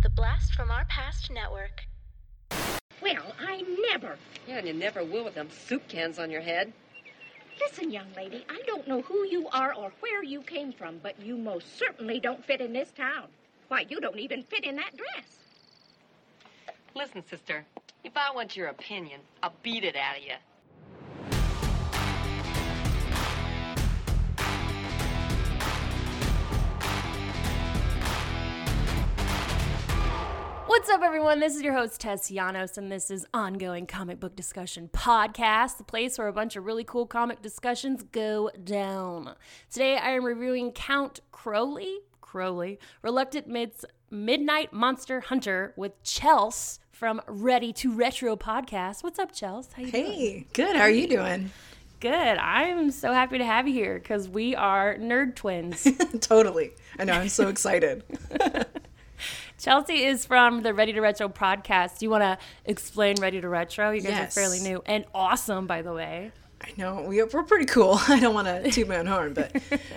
The Blast from Our Past Network. Well, I never. Yeah, and you never will with them soup cans on your head. Listen, young lady, I don't know who you are or where you came from, but you most certainly don't fit in this town. Why, you don't even fit in that dress. Listen, sister, if I want your opinion, I'll beat it out of you. What's up, everyone? This is your host, Tess Janos, and this is Ongoing Comic Book Discussion Podcast, the place where a bunch of really cool comic discussions go down. Today, I am reviewing Count Crowley, Crowley, Reluctant Mid's Midnight Monster Hunter with Chels from Ready to Retro Podcast. What's up, Chels? How you doing? Hey, good. How are you doing? Good. I'm so happy to have you here because we are nerd twins. totally. I know. I'm so excited. Chelsea is from the Ready to Retro podcast. Do you want to explain Ready to Retro? You guys Yes. are fairly new and awesome, by the way. I know we, we're pretty cool. I don't want to toot my own horn, but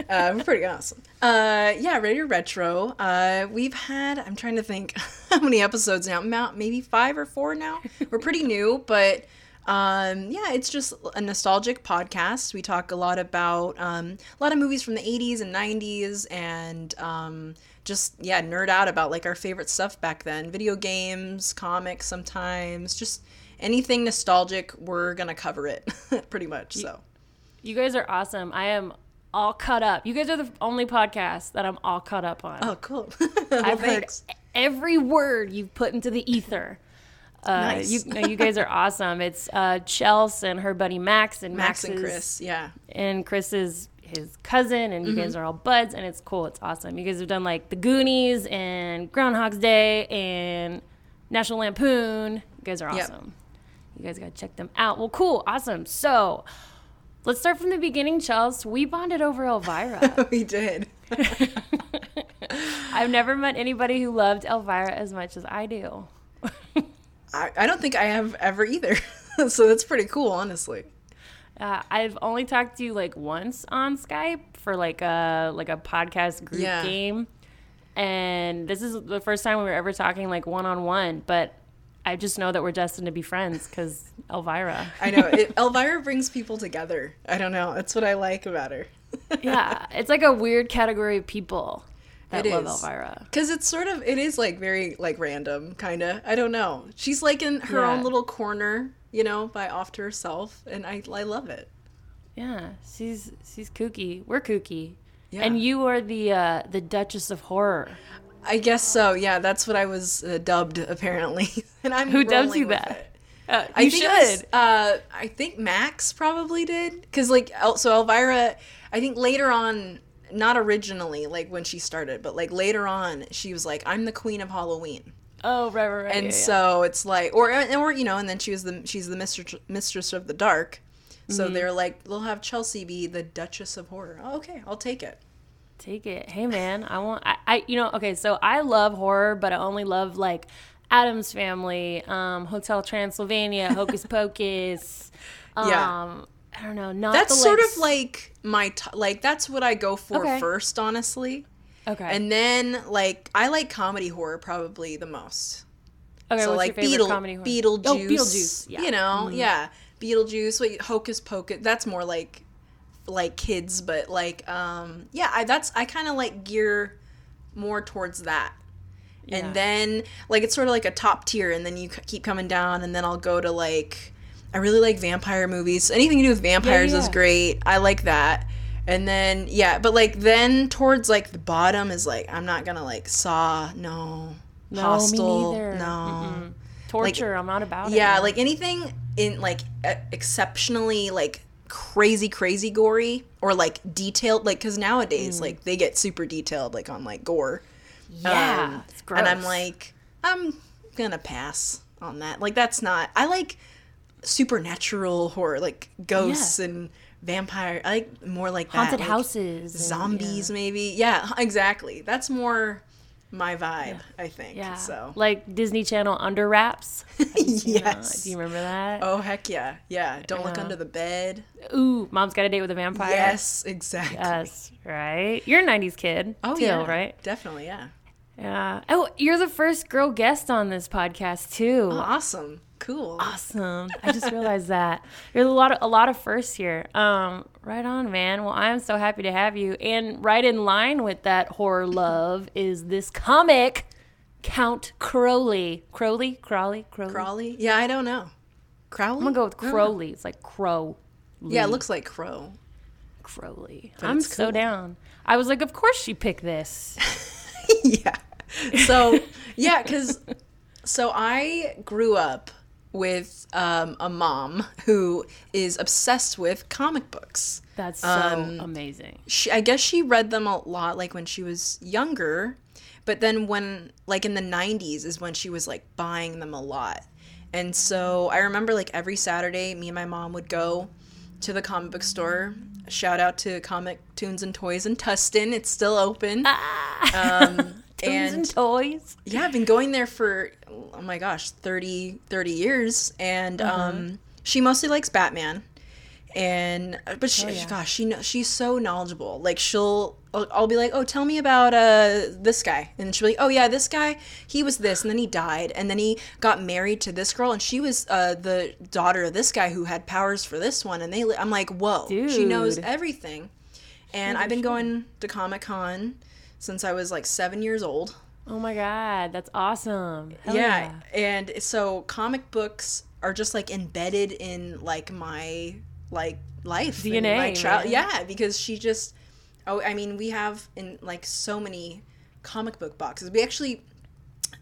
uh, we're pretty awesome. Uh, yeah, Ready to Retro. Uh, we've had. I'm trying to think how many episodes now. Maybe five or four now. We're pretty new, but um, yeah, it's just a nostalgic podcast. We talk a lot about um, a lot of movies from the 80s and 90s, and um, just yeah, nerd out about like our favorite stuff back then. Video games, comics, sometimes just anything nostalgic. We're gonna cover it pretty much. So. You guys are awesome. I am all caught up. You guys are the only podcast that I'm all caught up on. Oh, cool. well, I've heard thanks. every word you've put into the ether. Uh, Nice. you, no, you guys are awesome. It's uh, Chels and her buddy Max and Max Max's, and Chris. Yeah. and Chris is his cousin, and you Mm-hmm. guys are all buds, and it's cool. It's awesome. You guys have done like the Goonies and Groundhog's Day and National Lampoon. You guys are Yep. awesome. You guys gotta check them out. Well, cool, awesome. So let's start from the beginning, Chels. We bonded over Elvira. we did. I've never met anybody who loved Elvira as much as I do. I, I don't think I have ever either. so that's pretty cool, honestly. Uh, I've only talked to you like once on Skype for like a like a podcast group Yeah. game, and this is the first time we were ever talking like one on one. But I just know that we're destined to be friends because Elvira. I know. It, Elvira brings people together. I don't know. That's what I like about her. yeah, it's like a weird category of people that It love is. Elvira. Because it's sort of, it is like very like random, kind of. I don't know. She's like in her own little corner, you know, by off to herself. And I, I love it. Yeah, she's she's kooky. We're kooky. Yeah. And you are the uh, the Duchess of Horror. I guess so. Yeah, that's what I was uh, dubbed, apparently. and I'm Who dubs you that? Uh, I you think should. was, uh, I think Max probably did because like El- so Elvira. I think later on, not originally like when she started, but like later on, she was like, "I'm the queen of Halloween," oh, right, right, right. and yeah, yeah. so it's like, or or you know, and then she was the she's the mistress mistress of the dark. So Mm-hmm. they're like, they'll have Chelsea be the Duchess of Horror. Oh, okay, I'll take it. Take it. Hey man, I want I, I you know, okay, so I love horror, but I only love like Addams family, um, Hotel Transylvania, Hocus Pocus. Um Yeah. I don't know, not That's the, sort like, of like my t- like that's what I go for Okay. first, honestly. Okay. And then like I like comedy horror probably the most. okay, so like Beetle? Beetlejuice, Oh, Beetlejuice. Yeah. Mm-hmm. you know, yeah, Beetlejuice. What Hocus Pocus? That's more like like kids, but like um yeah, I that's I kind of like gear more towards that. Yeah. And then like it's sort of like a top tier, and then you c- keep coming down, and then I'll go to like I really like vampire movies. Anything to do with vampires is yeah. great. I like that. And then yeah, but like then towards like the bottom is like I'm not gonna like Saw no. No, neither. no. Mm-mm. Torture, I'm not about it. Yeah, man. like anything in like exceptionally like crazy crazy gory or like detailed like cuz nowadays Mm. like they get super detailed like on like gore. Yeah. Um, and I'm like I'm to pass on that. Like that's not I like supernatural horror like ghosts and vampire. I like more like that, haunted like, houses. and- zombies maybe. Yeah, exactly. That's more my vibe, I think. Yeah. So Like Disney Channel Under Wraps. Have you that? Yes. Do you remember that? Oh heck yeah. Yeah, don't look uh-huh. under the bed. Ooh, Mom's Got a Date with a Vampire. Yes, exactly. Yes, right. You're a 90s kid. oh too, yeah. right? Definitely, yeah. Yeah. Oh, you're the first girl guest on this podcast too. Oh, awesome. Cool. Awesome. I just realized that. There's a lot of a lot of firsts here. Um, right on, man. Well, I'm so happy to have you. And right in line with that horror love is this comic, Count Crowley. Crowley? Crowley? Crowley? Crawley? Yeah, I don't know. Crowley? I'm gonna go with Crowley. It's like Crow. Yeah, it looks like crow. Crowley. But I'm it's so down. I was like, of course she picked this. yeah. So yeah, because so I grew up with um, a mom who is obsessed with comic books. That's so Um, amazing. She, I guess she read them a lot, like when she was younger, but then when like in the '90s is when she was like buying them a lot. And so I remember like every Saturday, me and my mom would go to the comic book store. Shout out to Comic Tunes and Toys in Tustin. It's still open. Um, Tunes and toys. yeah, I've been going there for oh my gosh, 30 30 years and Uh-huh. um she mostly likes Batman. And but she, Oh, yeah. gosh, she she's so knowledgeable. Like she'll I'll, I'll be like, "Oh, tell me about uh this guy." And she'll be like, "Oh yeah, this guy, he was this and then he died and then he got married to this girl and she was uh the daughter of this guy who had powers for this one." And they I'm like, "Whoa, she knows everything." And I've been going to Comic-Con since I was like 7 years old. Oh my god, that's awesome. Hell yeah. and so comic books are just like embedded in like my like life DNA, my child man. yeah because she just oh i mean we have in like so many comic book boxes we actually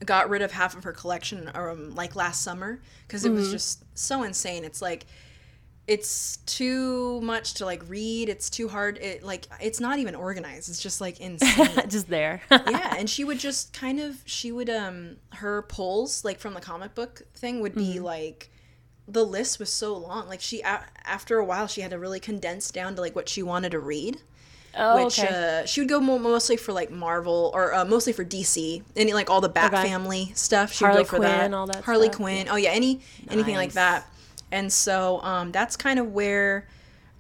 got rid of half of her collection um like last summer because it Mm-hmm. was just so insane it's like it's too much to like read it's too hard it like it's not even organized it's just like insane. Just there. yeah and she would just kind of she would um her pulls like from the comic book thing would Mm-hmm. be like the list was so long like she a- after a while she had to really condense down to like what she wanted to read. Oh, which okay. uh, she would go mo- mostly for like marvel or uh, mostly for dc any like all the bat Okay. family stuff she Harley would go for that. Quinn, all that harley stuff, quinn. Oh yeah any anything like that and so um that's kind of where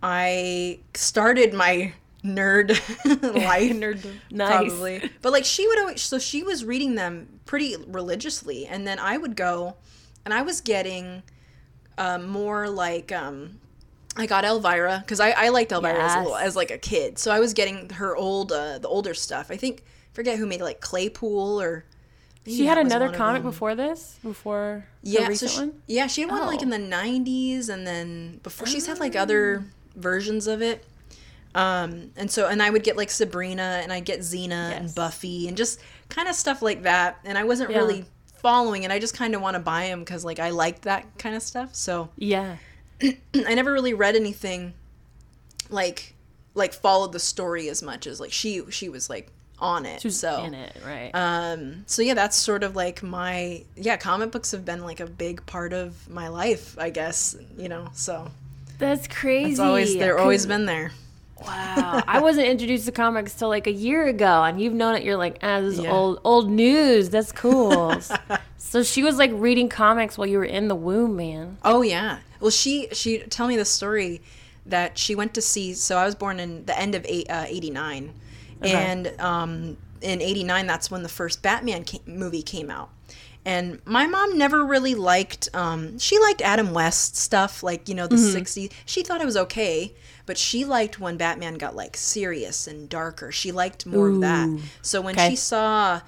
i started my nerd life Nerd- nice. probably. But like she would always, so she was reading them pretty religiously, and then I would go, and I was getting um, more like um, I got Elvira because I, I liked Elvira as, a little, as like a kid, so I was getting her old uh, the older stuff. I think forget who made it, like Claypool or. She had another comic before this? Before the Yeah, so recent she, one? yeah, she had one like Oh. in the '90s, and then before she's had like other versions of it. Um, and so, and I would get like Sabrina, and I'd get Xena and Buffy, and just kind of stuff like that. And I wasn't Yeah. really following it. I just kind of want to buy them because like I liked that kind of stuff. So Yeah. I never really read anything like like followed the story as much as like she she was like on it. She so in it, right? um so yeah that's sort of like my yeah comic books have been like a big part of my life i guess you know so That's crazy. it's always they're always been there Wow. I wasn't introduced to comics till like a year ago, and you've known it. You're like, ah, this is Yeah. old old news. That's cool. so she was like reading comics while you were in the womb, man. oh yeah well she she tell me the story that she went to see so i was born in the end of eight, uh, 89 and um in 89 that's when the first batman ca- movie came out. And my mom never really liked um she liked adam west stuff like you know the 60s she thought it was okay but she liked when batman got like serious and darker. She liked more of that. So when Okay. she saw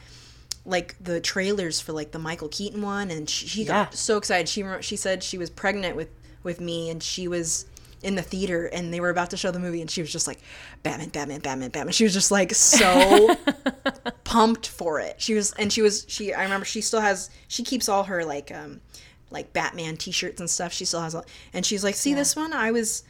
like the trailers for like the Michael Keaton one, and she, she got Yeah. so excited. She she said she was pregnant with with me, and she was in the theater, and they were about to show the movie, and she was just like, Batman, Batman, Batman, Batman. She was just like so pumped for it. She was, and she was she. I remember she still has. She keeps all her like um like Batman T-shirts and stuff. She still has, all, and she's like, see this one? I was.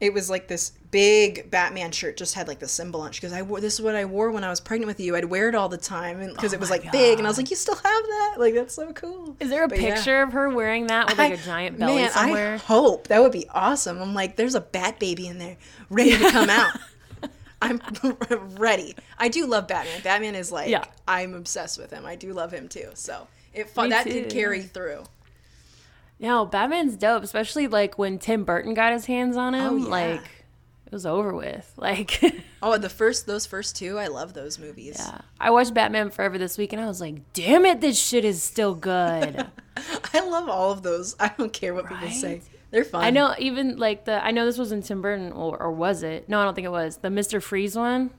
It was like this big Batman shirt, just had like the symbol on. it. She goes, "I wore this is what I wore when I was pregnant with you. I'd wear it all the time, and because it oh was my like big." And I was like, "You still have that? Like that's so cool." Is there a But yeah. picture of her wearing that with like a I- giant belly man, somewhere? I hope that would be awesome. I'm like, there's a bat baby in there ready to come out. I'm ready. I do love Batman. Batman is like, Yeah. I'm obsessed with him. I do love him too. So it fu- Me that too, did carry through. No, Batman's dope, especially like when Tim Burton got his hands on him. Oh, yeah. Like, it was over with. Like, Oh, the first those first two, I love those movies. yeah. I watched Batman Forever this week and I was like, damn it, this shit is still good. I love all of those. I don't care what people say. Right? They're fun. I know even like the I know this wasn't Tim Burton or, or was it? No, I don't think it was. The Mr. Freeze one.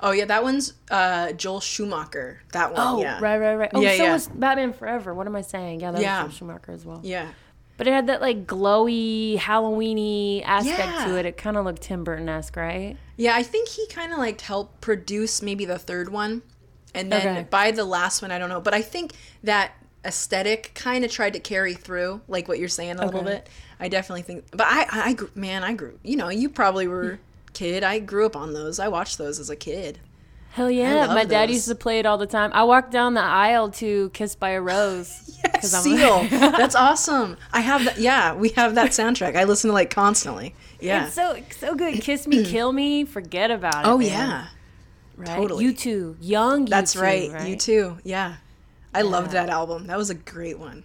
Oh yeah, that one's uh, Joel Schumacher. That one. Oh, yeah. right, right, right. Oh, Yeah, so yeah. was Batman Forever. What am I saying? Yeah, that Yeah. was Joel Schumacher as well. Yeah. But it had that like glowy Halloweeny aspect to it. It kind of looked Tim Burton esque, right? Yeah, I think he kind of like helped produce maybe the third one, and then Okay. by the last one, I don't know. But I think that aesthetic kind of tried to carry through, like what you're saying a little bit. I definitely think. But I, I, grew, man, I grew. You know, you probably were hmm. kid. I grew up on those. I watched those as a kid. Hell yeah! My dad used to play it all the time. I walked down the aisle to "Kissed by a Rose." Yes, I'm- Seal. That's awesome. I have that. Yeah, we have that soundtrack. I listen to like constantly. Yeah. It's so so good. Kiss me, kill me, forget about it. oh man. yeah. right? totally. You too, young. You That's too, right. You too. Yeah. I loved that album. That was a great one.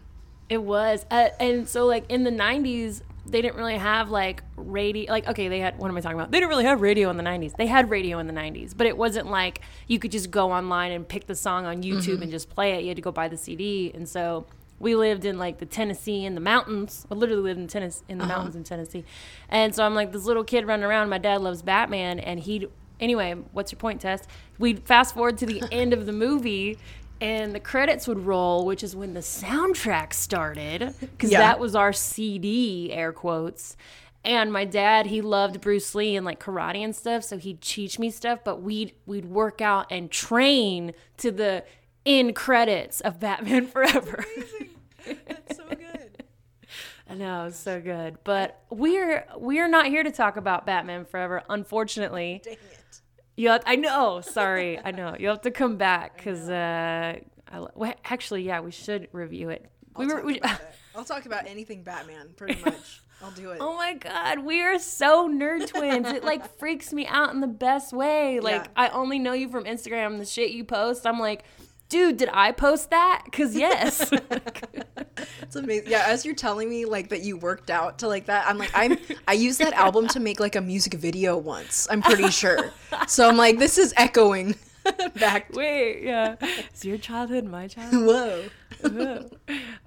It was, uh, and so like in the '90s, they didn't really have like radio. Like okay, they had. What am I talking about? They didn't really have radio in the '90s. They had radio in the '90s, but it wasn't like you could just go online and pick the song on YouTube Mm-hmm. and just play it. You had to go buy the CD, and so we lived in like the Tennessee in the mountains. I literally lived in Tennessee in the Uh-huh. mountains in Tennessee, and so I'm like this little kid running around. My dad loves Batman, and he. Anyway, what's your point, Tess? We'd fast forward to the end of the movie, and the credits would roll, which is when the soundtrack started, because Yeah. that was our CD, air quotes. And my dad, he loved Bruce Lee and like karate and stuff, so he'd teach me stuff. But we'd we'd work out and train to the end credits of Batman Forever. That's so good. I know, it's so good. But we're we're not here to talk about Batman Forever, unfortunately. Dang it. You have, I know. Sorry, I know. You have to come back because uh, I, well, actually, yeah, we should review it. We were. We. I'll talk about anything Batman, pretty much. I'll do it. oh my god, we are so nerd twins. It like freaks me out in the best way. Like Yeah. I only know you from Instagram. The shit you post, I'm like, dude, did I post that? Because yes. It's amazing. Yeah, as you're telling me like that you worked out to like that, I'm like I'm I used that album to make like a music video once. I'm pretty sure. So I'm like this is echoing back. Wait, yeah. Is your childhood my childhood? Whoa.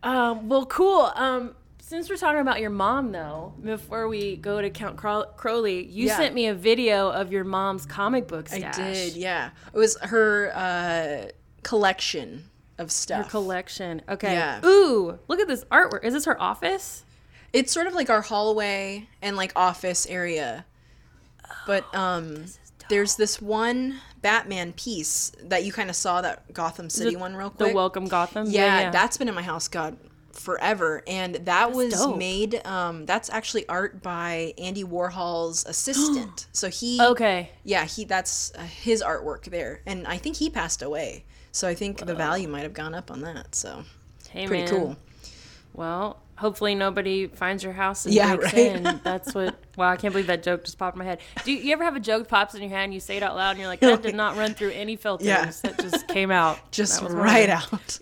Um, well, cool. Um, since we're talking about your mom, though, before we go to Count Crow- Crowley, you Yeah. sent me a video of your mom's comic book I did, yeah. It was her uh collection of stuff. Your collection. Okay. Yeah. Ooh, look at this artwork. Is this her office? It's sort of like our hallway and like office area. But Oh, um there's this one Batman piece that you kind of saw that Gotham City The- one real quick. The. Welcome Gotham. yeah, that's been in my house god forever and that was dope. made um that's actually art by Andy Warhol's assistant. so he Okay. yeah, he that's uh, his artwork there and I think he passed away. So I think the value might have gone up on that. So Hey, pretty man. cool. Well, hopefully nobody finds your house and Yeah, breaks right. in. That's what. Wow, I can't believe that joke just popped in my head. Do you, you ever have a joke pops in your head and you say it out loud and you're like, that did not run through any filters. Yeah. That just came out. Just That was one of right out.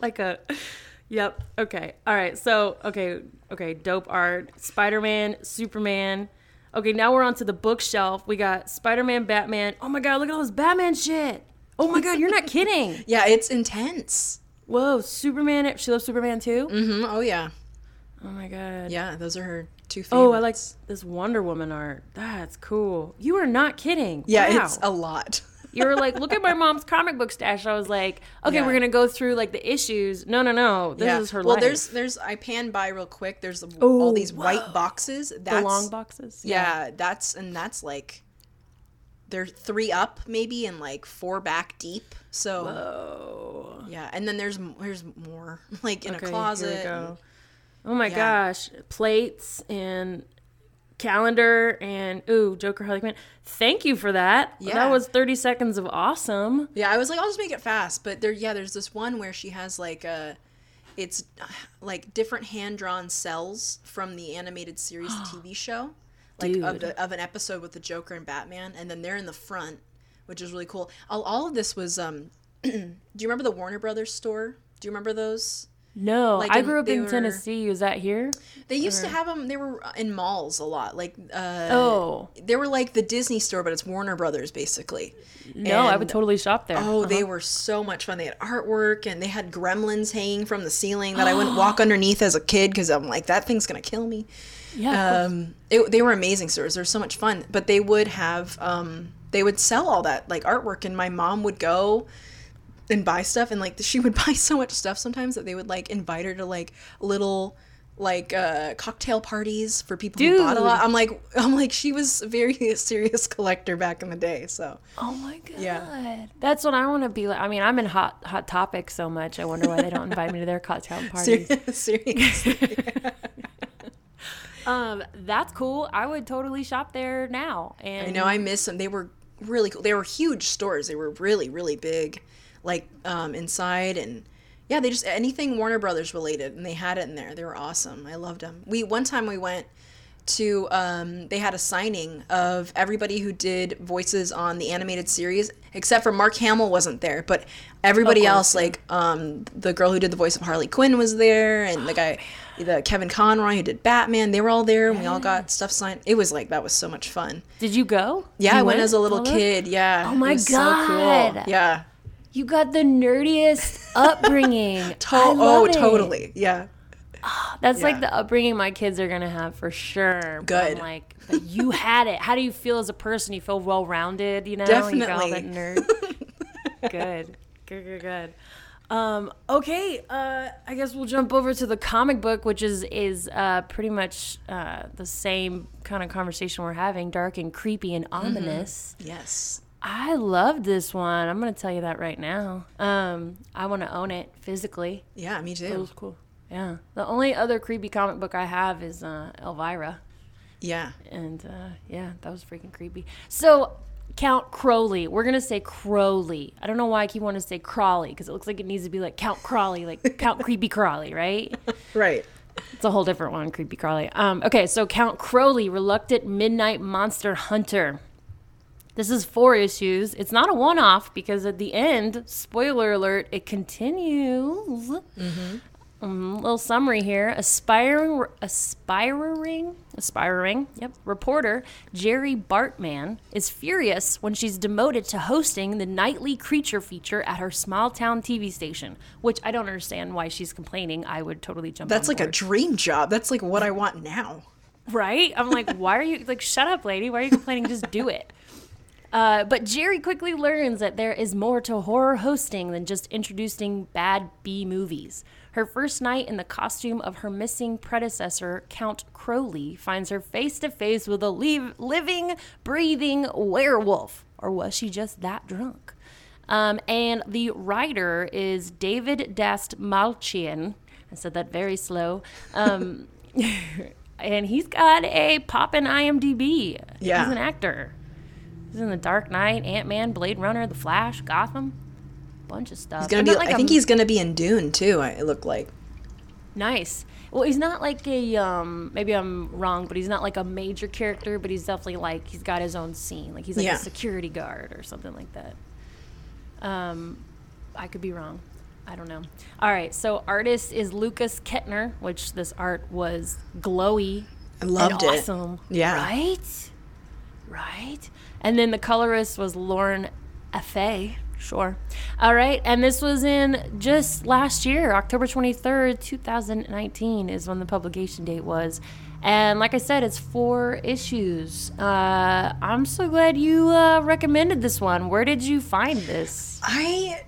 like a yep okay all right so okay okay dope art spider-man superman okay now we're on to the bookshelf we got spider-man batman oh my god look at all this batman shit oh my god you're not kidding yeah, it's intense. whoa superman she loves superman too Mm-hmm. Oh yeah. oh my god Yeah, those are her two favorites. oh i like this wonder woman art that's cool you are not kidding Yeah, wow. it's a lot. you were like look at my mom's comic book stash i was like okay Yeah. we're gonna go through like the issues no no no this yeah. is her well, life there's there's I pan by real quick. There's all these white boxes. That's the long boxes Yeah, that's and that's like they're three up maybe and like four back deep. So oh yeah, and then there's there's more like in Okay, a closet. go. and- Oh my Yeah. gosh, plates and calendar and ooh, Joker Harley Quinn. Thank you for that. Yeah. That was 30 seconds of awesome. Yeah, I was like, I'll just make it fast. But there, yeah, there's this one where she has like a, it's like different hand drawn cells from the animated series TV show, like of, the, of an episode with the Joker and Batman, and then they're in the front, which is really cool. All, all of this was, um, do you remember the Warner Brothers store? Do you remember those? No, Like I in- grew up in were- Tennessee. Was that here? They used to have them. They were in malls a lot. Like, uh, Oh. they were like the Disney store, but it's Warner Brothers basically. No, I would totally shop there. Oh, Uh-huh. they were so much fun. They had artwork and they had gremlins hanging from the ceiling that I wouldn't walk underneath as a kid because I'm like, that thing's gonna kill me. Yeah. Um, it, they were amazing stores. They're so much fun. But they would have, um, they would sell all that like artwork, and my mom would go and buy stuff, and like she would buy so much stuff sometimes that they would like invite her to like little like uh cocktail parties for people who bought a lot. I'm like I'm like she was a very serious collector back in the day. So oh my god. yeah. That's what I want to be like. I mean, I'm in hot hot topics so much. I wonder why they don't invite me to their cocktail parties. seriously. Um, that's cool. I would totally shop there now. And I know I miss them. They were really cool. They were huge stores. They were really really big, like um, inside and yeah, they just anything Warner Brothers related, and they had it in there. They were awesome. I loved them. We one time we went to um, they had a signing of everybody who did voices on the animated series, except for Mark Hamill wasn't there, but everybody course, else, like um, the girl who did the voice of Harley Quinn was there, and the guy. The Kevin Conroy who did Batman, they were all there, and we all got stuff signed. It was like that was so much fun. Did you go? Yeah, You I went as a little kid. Yeah. Oh my was so God. cool. Yeah. You got the nerdiest upbringing. To- oh, it. totally. Yeah. Ah, that's like the upbringing my kids are gonna have for sure. Good. like, but you had it. How do you feel as a person? You feel well rounded, you know? You got all that nerd. good. Good, good, good. Um, okay, uh, I guess we'll jump over to the comic book, which is is uh, pretty much uh, the same kind of conversation we're having, dark and creepy and Mm-hmm. ominous. Yes. I love this one. I'm gonna tell you that right now. Um, I want to own it physically. Yeah, me too. It was cool. Yeah. The only other creepy comic book I have is uh, Elvira. Yeah. And uh, yeah, that was freaking creepy. So, Count Crowley. We're going to say Crowley. I don't know why I keep wanting to say Crawley because it looks like it needs to be like Count Crawley, like Count Creepy Crawley, right? Right. It's a whole different one, Creepy Crawley. Um, okay, so Count Crowley, Reluctant Midnight Monster Hunter. This is four issues. It's not a one off because at the end, spoiler alert, it continues. Um, little summary here. Aspiring, aspiring, aspiring, yep, reporter Jerry Bartman is furious when she's demoted to hosting the nightly creature feature at her small town TV station, which I don't understand why she's complaining. I would totally jump That's like a dream job. That's like what I want now. Right? I'm like, why are you like, shut up, lady? Why are you complaining? Just do it. Uh, but Jerry quickly learns that there is more to horror hosting than just introducing bad B movies. Her first night in the costume of her missing predecessor, Count Crowley, finds her face to face with a leave, living, breathing werewolf. Or was she just that drunk? Um, and the writer is David Dastmalchian. I said that very slow. Um, and he's got a poppin' IMDb. Yeah. He's an actor. He's in The Dark Knight, Ant Man, Blade Runner, The Flash, Gotham. Bunch of stuff. He's gonna And be. like I a think he's gonna be in Dune too. I it looked like. Nice. Well, he's not like a um maybe I'm wrong, but he's not like a major character, but he's definitely like he's got his own scene. Like he's like Yeah. a security guard or something like that. Um I could be wrong. I don't know. All right, so artist is Lukas Ketner, which this art was glowy I loved and it. awesome. Yeah. Right? Right? And then the colorist was Lauren Affe. Sure. All right. And this was in just last year, October 23rd, 2019 is when the publication date was. And like I said, it's four issues. Uh, I'm so glad you uh, recommended this one. Where did you find this? I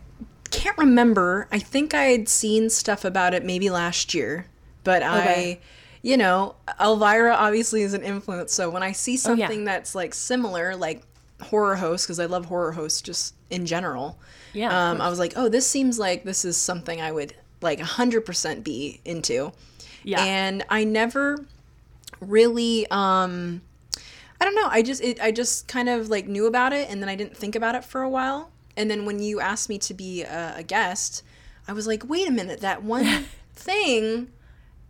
can't remember. I think I had seen stuff about it maybe last year, but Okay. I, you know, Elvira obviously is an influence. So when I see Oh, yeah. something that's like similar, like horror hosts, because I love horror hosts just in general. Yeah, Um, I was like, oh, this seems like this is something I would like 100% be into. Yeah. And I never really um I don't know. I just it, I just kind of like knew about it and then I didn't think about it for a while. And then when you asked me to be a, a guest, I was like, "Wait a minute, that one thing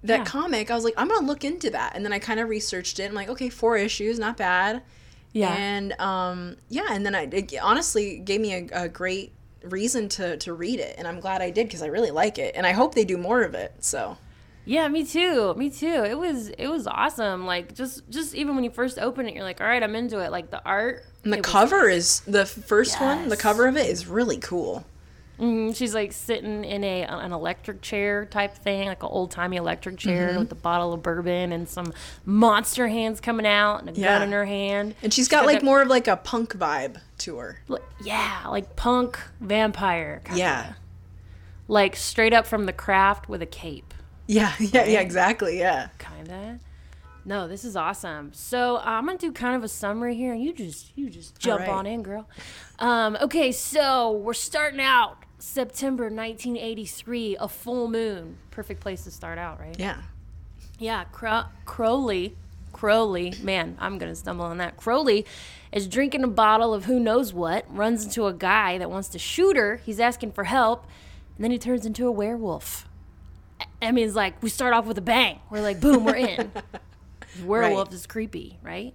that Yeah. comic, I was like, I'm going to look into that." And then I kind of researched it. I'm like, "Okay, four issues, not bad." Yeah. And um yeah, and then I it honestly gave me a, a great reason to to read it, and I'm glad I did because I really like it, and I hope they do more of it. So Yeah, me too. Me too. It was it was awesome. Like just just even when you first open it, you're like, all right, I'm into it. Like the art. and the it was- cover is the first one. The cover of it is really cool. Mhm, she's like sitting in a an electric chair type thing, like an old timey electric chair Mm-hmm. with a bottle of bourbon and some monster hands coming out and a Yeah. gun in her hand. And she's got got like that- more of like a punk vibe to her. Like, yeah, like punk vampire. Kinda. Yeah. Like straight up from the craft with a cape. Yeah, yeah, yeah, exactly. Yeah. Kinda. No, this is awesome. So uh, I'm gonna do kind of a summary here, and you just you just jump right. on in, girl. Um, okay, so we're starting out September 1983, a full moon. Perfect place to start out, right? Yeah. Yeah, Cro- Crowley, Crowley, man, I'm gonna stumble on that. Crowley is drinking a bottle of who knows what, runs into a guy that wants to shoot her. He's asking for help, and then he turns into a werewolf. I mean, it's like we start off with a bang. We're like, boom, we're in. werewolf is creepy, right?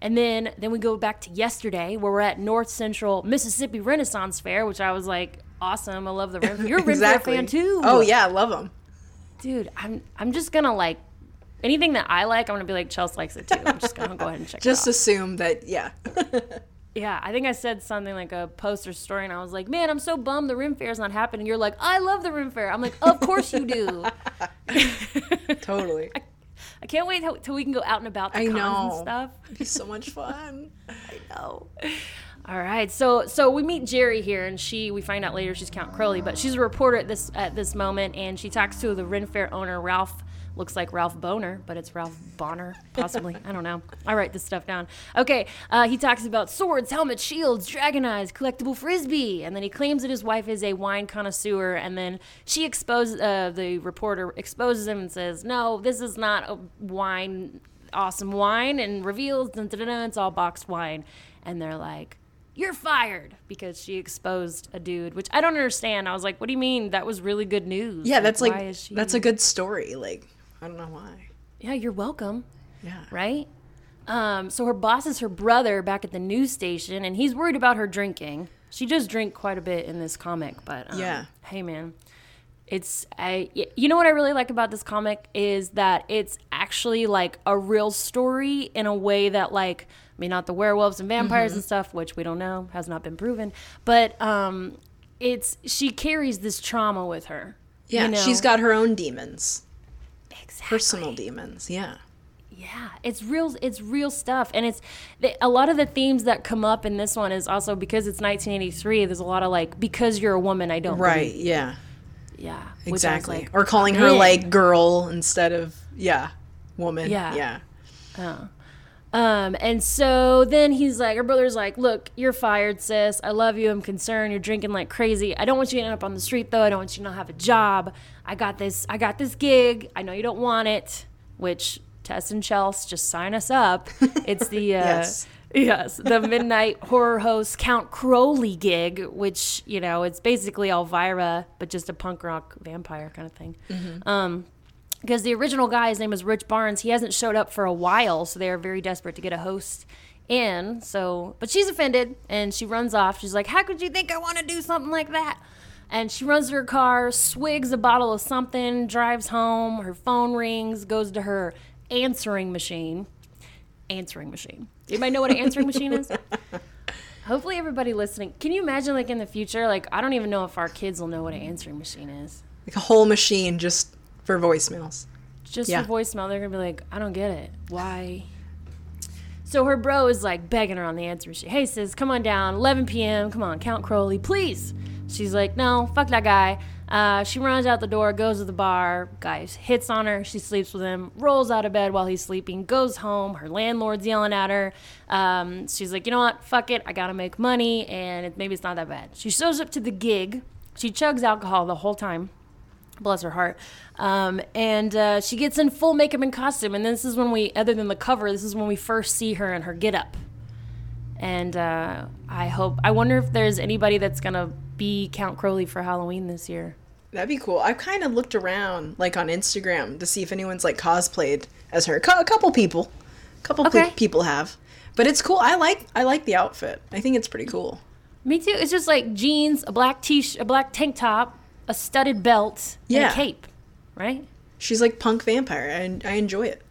And then then we go back to yesterday where we're at North Central Mississippi Renaissance Fair, which I was like, awesome. I love the Ren. You're a Ren Fair fan too. Oh yeah, I love them. dude. I'm I'm just gonna like anything that I like. I'm gonna be like Chelsea likes it too. I'm just gonna go ahead and check. Just it out. assume that yeah. yeah. I think I said something like a poster story, and I was like, man, I'm so bummed the Ren Fair is not happening. You're like, I love the Ren Fair. I'm like, of course you do. totally. I can't wait till, till we can go out and about the I know. and stuff. It'd be so much fun. I know. All right, so so we meet Jerry here, and she we find out later she's Count Crowley, but she's a reporter at this at this moment, and she talks to the Ren Fair owner Ralph. Looks like Ralph Boner, but it's Ralph Bonner, possibly. I don't know. I write this stuff down. Okay, uh, he talks about swords, helmets, shields, dragon eyes, collectible frisbee, and then he claims that his wife is a wine connoisseur, and then she exposes uh, the reporter exposes him and says, "No, this is not a wine, awesome wine," and reveals, dun, dun, dun, dun, it's all boxed wine, and they're like you're fired because she exposed a dude, which I don't understand. I was like, what do you mean? That was really good news. Yeah, that's why like is she- that's a good story. Like I don't know why. yeah. You're welcome, Yeah. right? Um, so her boss is her brother back at the news station, and he's worried about her drinking. She does drink quite a bit in this comic, but um, Yeah. Hey, man, it's I. You know what I really like about this comic is that it's actually like a real story in a way that like. I mean, not the werewolves and vampires Mm-hmm. and stuff, which we don't know, has not been proven. But um, it's she carries this trauma with her. Yeah, you know? she's got her own demons, exactly. personal demons. Yeah. Yeah, it's real. It's real stuff, and it's a lot of the themes that come up in this one is also because it's 1983. There's a lot of like because you're a woman, I don't Right. believe." Yeah. Yeah, which I was Exactly. like, or calling her "Man." like girl instead of yeah, woman. Yeah. Yeah. Um, and so then he's like, her brother's like, look, you're fired, sis. I love you. I'm concerned. You're drinking like crazy. I don't want you to end up on the street though. I don't want you to not have a job. I got this. I got this gig. I know you don't want it. Which Tess and Chels just sign us up. It's the uh, Yes. Yes, the midnight horror host Count Crowley gig, which you know it's basically Elvira, but just a punk rock vampire kind of thing. Um, because the original guy, his name is Rich Barnes, he hasn't showed up for a while, so they are very desperate to get a host in. So, but she's offended and she runs off. She's like, "How could you think I want to do something like that?" And she runs to her car, swigs a bottle of something, drives home. Her phone rings, goes to her answering machine. Answering machine. Anybody know what an answering machine is? Hopefully, everybody listening. Can you imagine, like in the future, like I don't even know if our kids will know what an answering machine is. Like a whole machine just for voicemails. just Yeah. for voicemail, they're gonna be like, I don't get it. Why? So her bro is like begging her on the answer machine. Hey, sis, come on down. 11 p.m. Come on, Count Crowley, please. She's like, no, fuck that guy. Uh, she runs out the door, goes to the bar. Guy hits on her. She sleeps with him. Rolls out of bed while he's sleeping. Goes home. Her landlord's yelling at her. Um, she's like, you know what? Fuck it. I gotta make money, and it, maybe it's not that bad. She shows up to the gig. She chugs alcohol the whole time bless her heart. Um, and uh, she gets in full makeup and costume. And this is when we, other than the cover, this is when we first see her in her get up. And uh, I hope, I wonder if there's anybody that's going to be Count Crowley for Halloween this year. That'd be cool. I've kind of looked around, like on Instagram, to see if anyone's like cosplayed as her. Co- a couple people, a couple Okay. people have, but it's cool. I like I like the outfit. I think it's pretty cool. Me too. It's just like jeans, a black t a black tank top, a studded belt, and a cape, right? She's like punk vampire, and I enjoy it.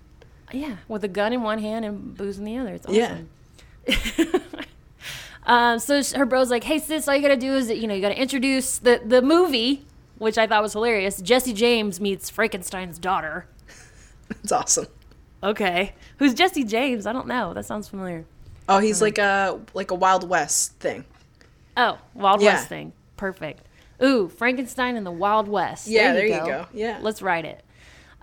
Yeah, with a gun in one hand and booze in the other. It's Yeah. um, so her bro's like, "Hey sis, all you gotta do is you know you gotta introduce the the movie, which I thought was hilarious. Jesse James meets Frankenstein's daughter. It's awesome. Okay, who's Jesse James? I don't know. That sounds familiar. Oh, he's like a like a Wild West thing. Oh, Wild Yeah. West thing. Perfect. Ooh, Frankenstein in the Wild West. Yeah, there you go. Yeah. Let's write it.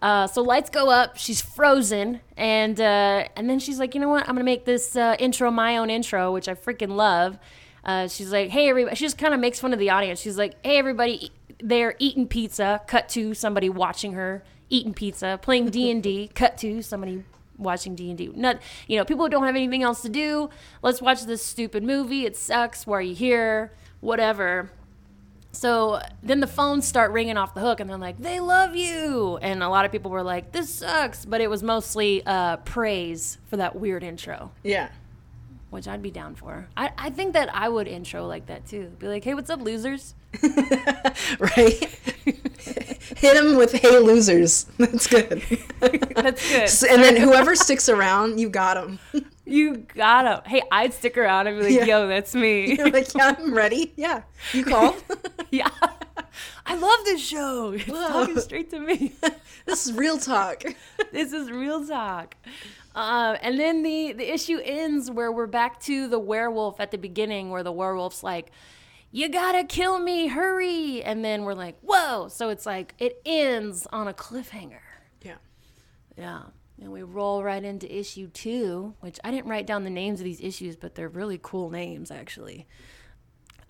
Uh, so lights go up. She's frozen, and uh, and then she's like, you know what? I'm gonna make this uh, intro my own intro, which I freaking love. Uh, she's like, hey everybody. She just kind of makes fun of the audience. She's like, hey everybody, they're eating pizza. Cut to somebody watching her eating pizza, playing D and D. Cut to somebody watching D and D. Not, you know, people don't have anything else to do. Let's watch this stupid movie. It sucks. Why are you here? Whatever. So then the phones start ringing off the hook, and they're like, "They love you," and a lot of people were like, "This sucks," but it was mostly uh, praise for that weird intro, Yeah. which I'd be down for. I, I think that I would intro like that too. Be like, "Hey, what's up, losers?" right? Hit him with "Hey losers." That's good. That's good. and then whoever sticks around, you got him. You gotta. Hey, I'd stick around and be like, Yeah. "Yo, that's me." You're like, yeah, I'm ready. Yeah, you called. yeah, I love this show. It's Whoa. talking straight to me. this is real talk. this is real talk. Uh, and then the the issue ends where we're back to the werewolf at the beginning, where the werewolf's like, "You gotta kill me, hurry!" And then we're like, "Whoa!" So it's like it ends on a cliffhanger. Yeah. Yeah. And we roll right into issue two, which I didn't write down the names of these issues, but they're really cool names, actually.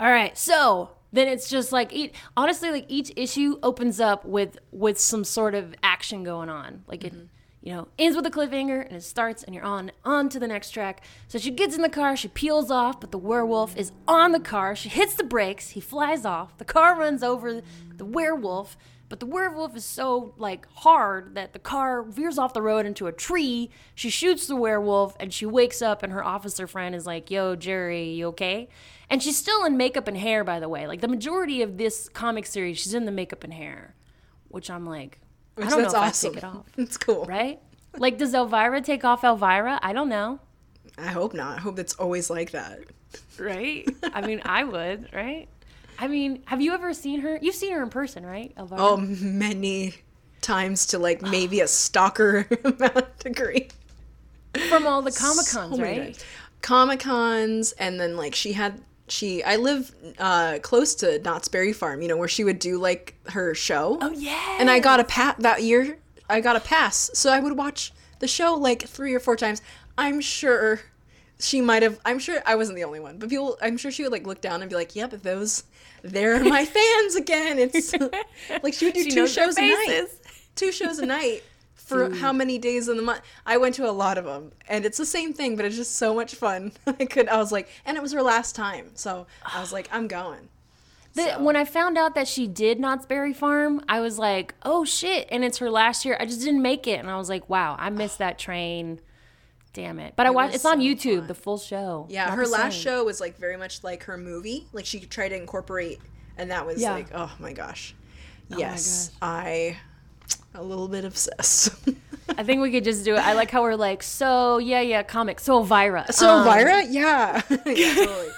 All right, so then it's just like each, honestly, like each issue opens up with with some sort of action going on. Like it, mm-hmm. you know, ends with a cliffhanger and it starts, and you're on on to the next track. So she gets in the car, she peels off, but the werewolf is on the car. She hits the brakes, he flies off. The car runs over the werewolf. But the werewolf is so like hard that the car veers off the road into a tree. She shoots the werewolf and she wakes up and her officer friend is like, "Yo, Jerry, you okay?" And she's still in makeup and hair, by the way. Like the majority of this comic series, she's in the makeup and hair, which I'm like, I don't That's know if awesome. I take it off, It's cool. right? Like, does Elvira take off Elvira? I don't know, I hope not. I hope it's always like that. right? I mean, I would, right? I mean, have you ever seen her? You've seen her in person, right, Elvira? Oh, many times to like maybe a stalker amount degree. from all the comic cons, So right? Comic cons, and then like she had she. I live uh, close to Knott's Berry Farm, you know, where she would do like her show. Oh yeah. and I got a pat that year. I got a pass, so I would watch the show like three or four times. I'm sure she might have. I'm sure I wasn't the only one, but people. I'm sure she would like look down and be like, "Yep, those, they're my fans again." It's like she would do She two shows a night, two shows a night for hmm. how many days in the month? I went to a lot of them, and it's the same thing, but it's just so much fun. I could. I was like, and it was her last time, so I was like, I'm going. The, So- When I found out that she did Knott's Berry Farm, I was like, oh shit. And it's her last year. I just didn't make it. And I was like, wow, I missed that train. Damn it. But I watched, was it's on YouTube, fun. the full show. Yeah, Not her last same. show was like very much like her movie. Like she tried to incorporate, and that was Yeah. like, oh my gosh, my yes, I a little bit obsessed. I think we could just do it. I like how we're like, so yeah, yeah, comic. So Elvira. so Um, Elvira, yeah, yeah, totally.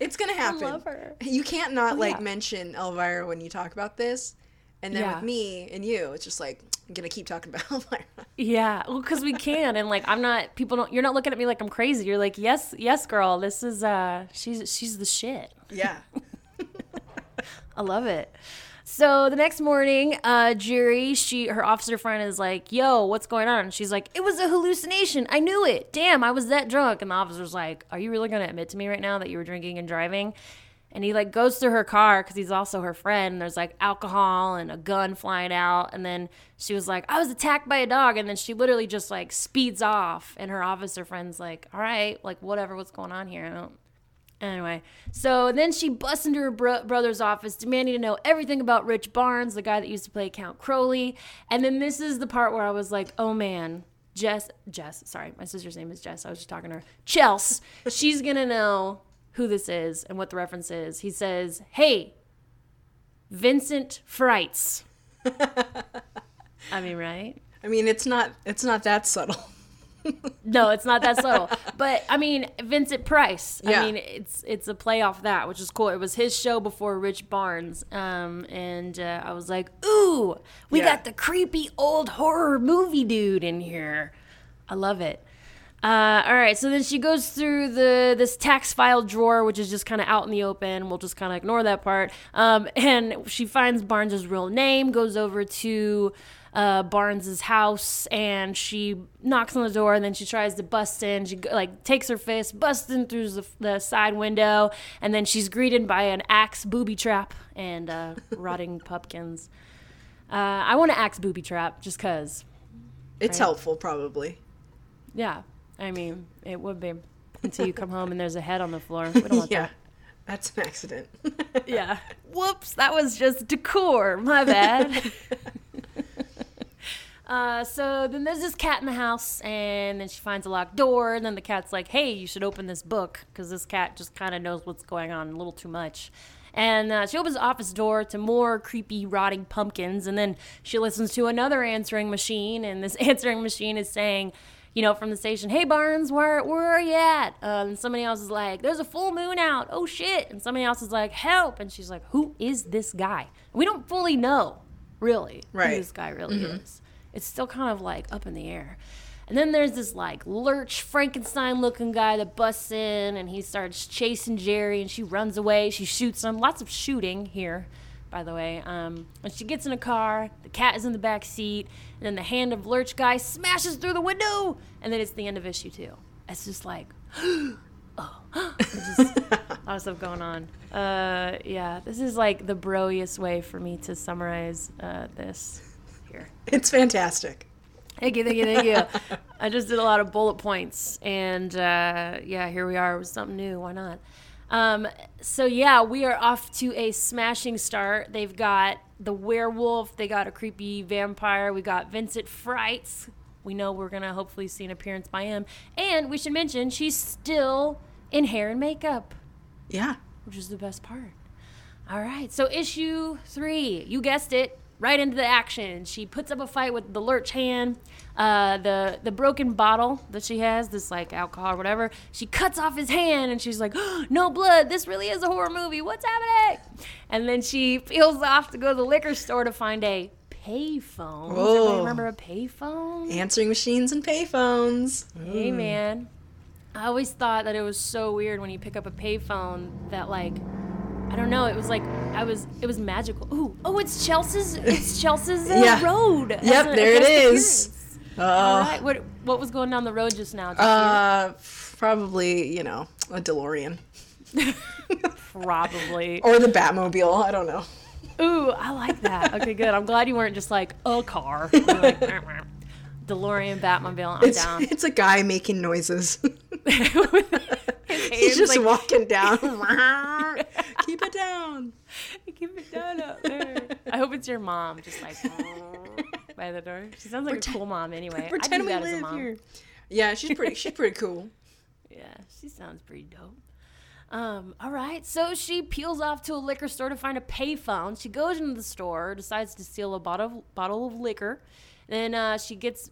It's gonna happen. love her. Oh, You can't not like yeah. mention Elvira when you talk about this, and then Yeah. with me and you, it's just like I'm gonna keep talking about Elvira. Yeah, well, because we can, and like I'm not. People don't. You're not looking at me like I'm crazy. You're like, yes, yes, girl. This is uh, she's she's the shit. Yeah, I love it. So the next morning, uh, Jerry, she her officer friend is like, "Yo, what's going on?" And she's like, "It was a hallucination. I knew it. Damn, I was that drunk." And the officer's like, "Are you really gonna admit to me right now that you were drinking and driving?" And he like goes to her car because he's also her friend. There's like alcohol and a gun flying out. And then she was like, "I was attacked by a dog." And then she literally just like speeds off. And her officer friend's like, "All right, like whatever, what's going on here?" I don't Anyway, so then she busts into her bro- brother's office, demanding to know everything about Rich Barnes, the guy that used to play Count Crowley. And then this is the part where I was like, oh man, Jess, Jess, sorry, my sister's name is Jess. I was just talking to her. Chels, she's gonna know who this is and what the reference is. He says, "Hey, Vincent Frights." I mean, right? I mean, it's not it's not that subtle. No, it's not that subtle. But I mean, Vincent Price. Yeah. I mean, it's it's a play off that, which is cool. It was his show before Rich Barnes, um, and uh, I was like, "Ooh, we Yeah. got the creepy old horror movie dude in here." I love it. Uh, all right, so then she goes through the this tax file drawer, which is just kind of out in the open. We'll just kind of ignore that part. Um, and she finds Barnes's real name, goes over to uh, Barnes's house, and she knocks on the door. And then she tries to bust in. She like takes her fist, busts in through the, the side window, and then she's greeted by an axe booby trap and uh, rotting pumpkins. Uh, I want to axe booby trap just cause. It's helpful, probably. Yeah, I mean, it would be until you come home and there's a head on the floor. We don't want Yeah, that's an accident. Yeah. Whoops, that was just decor. My bad. Uh, so then there's this cat in the house, and then she finds a locked door, and then the cat's like, "Hey, you should open this book," because this cat just kind of knows what's going on a little too much. And uh, she opens the office door to more creepy, rotting pumpkins, and then she listens to another answering machine, and this answering machine is saying, you know, from the station, "Hey Barnes, where where are you at?" Uh, and somebody else is like, "There's a full moon out." Oh shit! And somebody else is like, "Help!" And she's like, "Who is this guy?" We don't fully know, really, Right. who this guy really is. It's still kind of like up in the air. And then there's this like lurch Frankenstein looking guy that busts in and he starts chasing Jerry and she runs away. She shoots him. Lots of shooting here, by the way. Um, when she gets in a car, the cat is in the back seat, and then the hand of lurch guy smashes through the window, and then it's the end of issue two. It's just like, oh, just a lot of stuff going on. Uh, yeah, this is like the broiest way for me to summarize uh, this here. it's fantastic. Thank you, thank you, thank you. I just did a lot of bullet points, and uh, yeah, here we are with something new. Why not? Um, so yeah, we are off to a smashing start. They've got the werewolf. They got a creepy vampire. We got Vincent Frights. We know we're gonna hopefully see an appearance by him, and we should mention she's still in hair and makeup Yeah. which is the best part. All right, so issue three, you guessed it, right into the action. She puts up a fight with the lurch hand, uh, the the broken bottle that she has, this like alcohol or whatever. She cuts off his hand, and she's like, "No blood! This really is a horror movie. What's happening?" And then she peels off to go to the liquor store to find a payphone. Does everybody Whoa. remember a payphone? Answering machines and payphones. Hey man, I always thought that it was so weird when you pick up a payphone that like, I don't know, it was like I was it was magical. Ooh, oh, it's Chelsea's it's Chelsea's uh, Yeah. road. Yep, a- there it is. guest is. Appearance. All right, what what was going down the road just now? Did you hear uh, probably you know a DeLorean? Probably. or the Batmobile. I don't know. Ooh, I like that. Okay, good. I'm glad you weren't just like a car. Like, "Meow, meow." DeLorean, Batmobile. I'm It's down. it's a guy making noises. His He's just like, walking down. Keep it down. Keep it down up there. I hope it's your mom, just like by the door. She sounds like a cool mom anyway. I Pretend we that as a live mom. here. Yeah, she's pretty. She's pretty cool. Yeah, she sounds pretty dope. Um, all right, so she peels off to a liquor store to find a payphone. She goes into the store, decides to steal a bottle bottle of liquor. Then uh, she gets.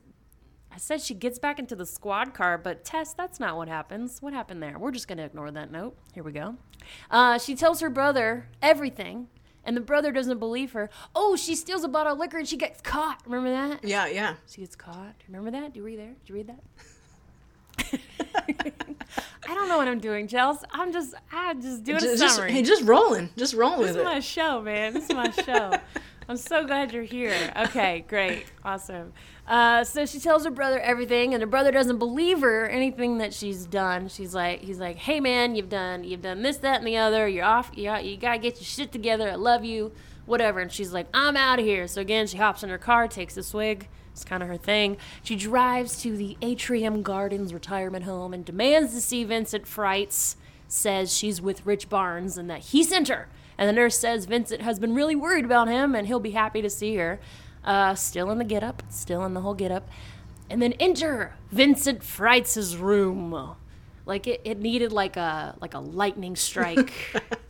I said she gets back into the squad car, but Tess, that's not what happens. What happened there? We're just gonna ignore that note. Here we go. Uh, she tells her brother everything, and the brother doesn't believe her. Oh, she steals a bottle of liquor and she gets caught. Remember that? Yeah, yeah. She gets caught. Remember that? Do you read there? Did you read that? I don't know what I'm doing, Chels. I'm just, I'm just doing a Just, just, summary. hey, just rolling, just rolling this with is my show, man. This is my show. I'm so glad you're here. Okay, great, awesome. Uh, so she tells her brother everything, and her brother doesn't believe her anything that she's done. She's like, he's like, "Hey, man, you've done, you've done this, that, and the other. You're off. You, you gotta get your shit together. I love you, whatever." And she's like, "I'm out of here." So again, she hops in her car, takes a swig. It's kind of her thing. She drives to the Atrium Gardens retirement home and demands to see Vincent Frights. Says she's with Rich Barnes and that he sent her. And the nurse says Vincent has been really worried about him and he'll be happy to see her. Uh, still in the get up, still in the whole get up. And then enter Vincent Frights' room. Like it, it needed like a like a lightning strike,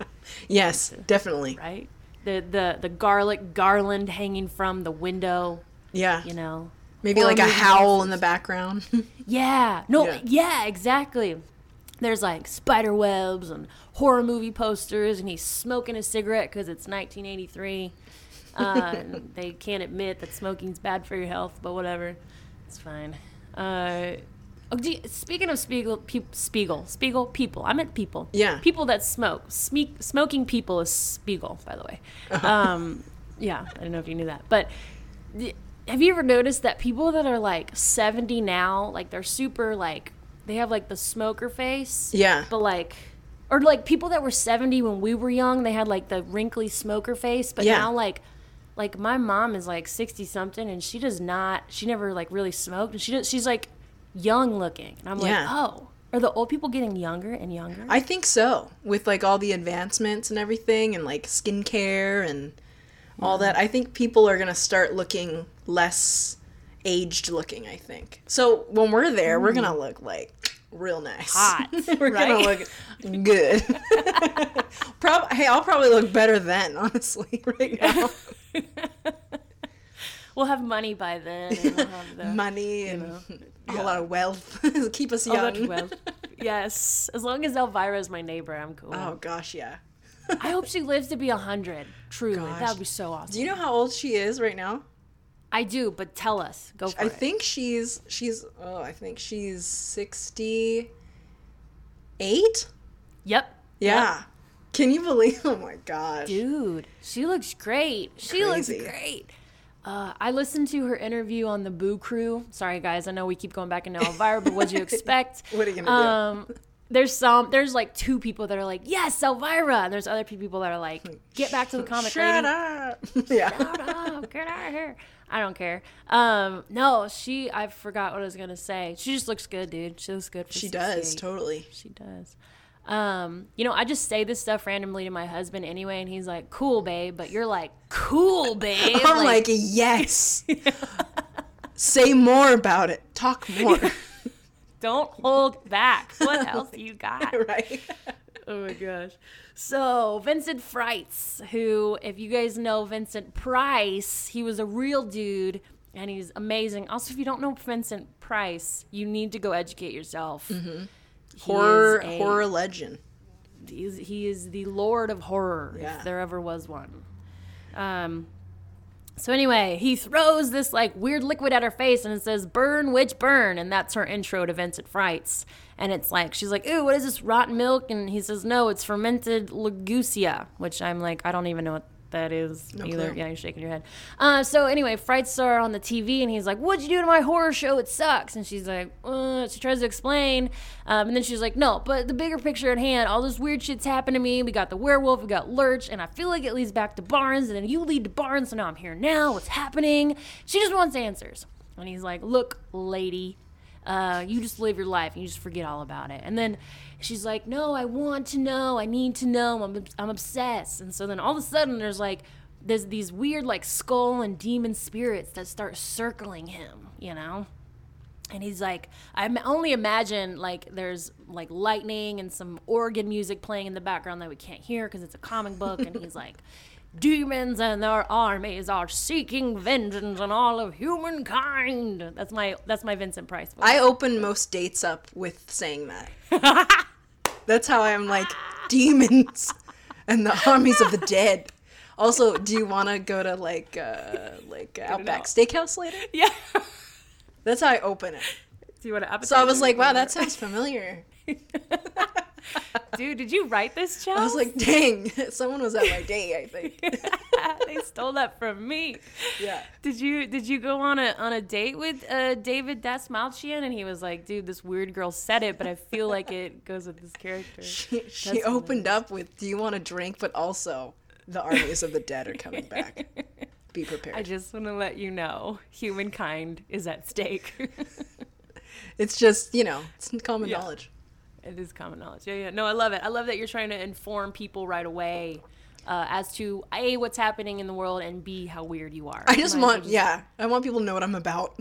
Yes, definitely. right? The the the garlic garland hanging from the window, Yeah. you know. Maybe Horror like a howl in the background. Yeah. No, Yeah. yeah. exactly. There's like spider webs and horror movie posters, and he's smoking a cigarette because it's 1983. Uh, they can't admit that smoking's bad for your health, but whatever. It's fine. Uh, oh, gee, speaking of Spiegel, pe- Spiegel, Spiegel, people. I meant people. Yeah. People that smoke. Sme- smoking people is Spiegel, by the way. Um, yeah, I don't know if you knew that. But have you ever noticed that people that are like 70 now, like they're super like they have like the smoker face. Yeah. But like or like people that were 70 when we were young, they had like the wrinkly smoker face, but Yeah. now like like my mom is like 60 something and she does not she never like really smoked and she does, she's like young looking. And I'm Yeah. like, "Oh, are the old people getting younger and younger?" I think so. With like all the advancements and everything and like skincare and all that. I think people are going to start looking less aged looking, I think. So when we're there, we're going to hmm. look like real nice. Hot, we're going to look good. Prob- hey, I'll probably look better then, honestly, right now. we'll have money by then and we'll have the Money and a lot of wealth. Keep us young. Yes, as long as Elvira's my neighbor, I'm cool. Oh gosh, yeah. I hope she lives to be 100. Truly, that would be so awesome. Do you know how old she is right now? I do, but tell us. Go for I it. think she's she's oh I think she's sixty eight. Yep. Yeah. Can you believe? Oh my gosh. Dude, she looks great. She Crazy. looks great. Uh, I listened to her interview on the Boo Crew. Sorry, guys. I know we keep going back into Elvira, but what'd you expect? What are you gonna Um, there's some. There's like two people that are like, "Yes, Elvira," and there's other people that are like, "Get back to the comic Shut lady." up. yeah. Shut up, get out of here. I don't care. Um, no, she. I forgot what I was gonna say. She just looks good, dude. She looks good. For She does totally. She does. Um, you know, I just say this stuff randomly to my husband anyway, and he's like, "Cool, babe," but you're like, "Cool, babe." I'm like, yes. Say more about it. Talk more. don't hold back. What else you got? right. Oh my gosh. So, Vincent Frights, who, if you guys know Vincent Price, he was a real dude and he's amazing. Also, if you don't know Vincent Price, you need to go educate yourself. Mm-hmm. Horror a- horror legend. He's, he is the lord of horror, Yeah. if there ever was one. Um, so anyway, he throws this like weird liquid at her face and it says "Burn, witch, burn," and that's her intro to Vincent Frights. And it's like she's like, "Ooh, what is this rotten milk?" And he says, "No, it's fermented Lagusia," which I'm like, I don't even know what that is either. clue. Yeah, you're shaking your head. Uh, so anyway, Frights are on the TV, and he's like, "What'd you do to my horror show? It sucks." And she's like, uh, she tries to explain, um, and then she's like, "No, but the bigger picture at hand, all this weird shit's happened to me. We got the werewolf, we got Lurch, and I feel like it leads back to Barnes, and then you lead to Barnes, so now I'm here now. What's happening?" She just wants answers, and he's like, "Look, lady." Uh, you just live your life and you just forget all about it. And then she's like, No, I want to know. I need to know. I'm, I'm obsessed. And so then all of a sudden, there's like, there's these weird, like, skull and demon spirits that start circling him, you know? And he's like, I only imagine like there's like lightning and some organ music playing in the background that we can't hear because it's a comic book. and he's like, demons and their armies are seeking vengeance on all of humankind. That's my that's my Vincent Price voice. I open most dates up with saying that. That's how I'm like demons and the armies of the dead. Also, do you want to go to like uh like Outback Steakhouse later? yeah. That's how I open it. Do you want to So I was like, wow, that sounds familiar. dude? Did you write this, Chelsea? I was like, dang, someone was at my date, I think. they stole that from me. Yeah. Did you did you go on a on a date with uh, David Dastmalchian and he was like, dude, this weird girl said it, but I feel like it goes with this character. She, she opened up with, do you want a drink? But also, the armies of the dead are coming back. Be prepared. I just want to let you know, humankind is at stake. it's just, you know, it's common Yeah. knowledge. It is common knowledge. Yeah, yeah. No, I love it. I love that you're trying to inform people right away uh, as to a what's happening in the world and b how weird you are. I just Might as well want, yeah, I want people to know what I'm about.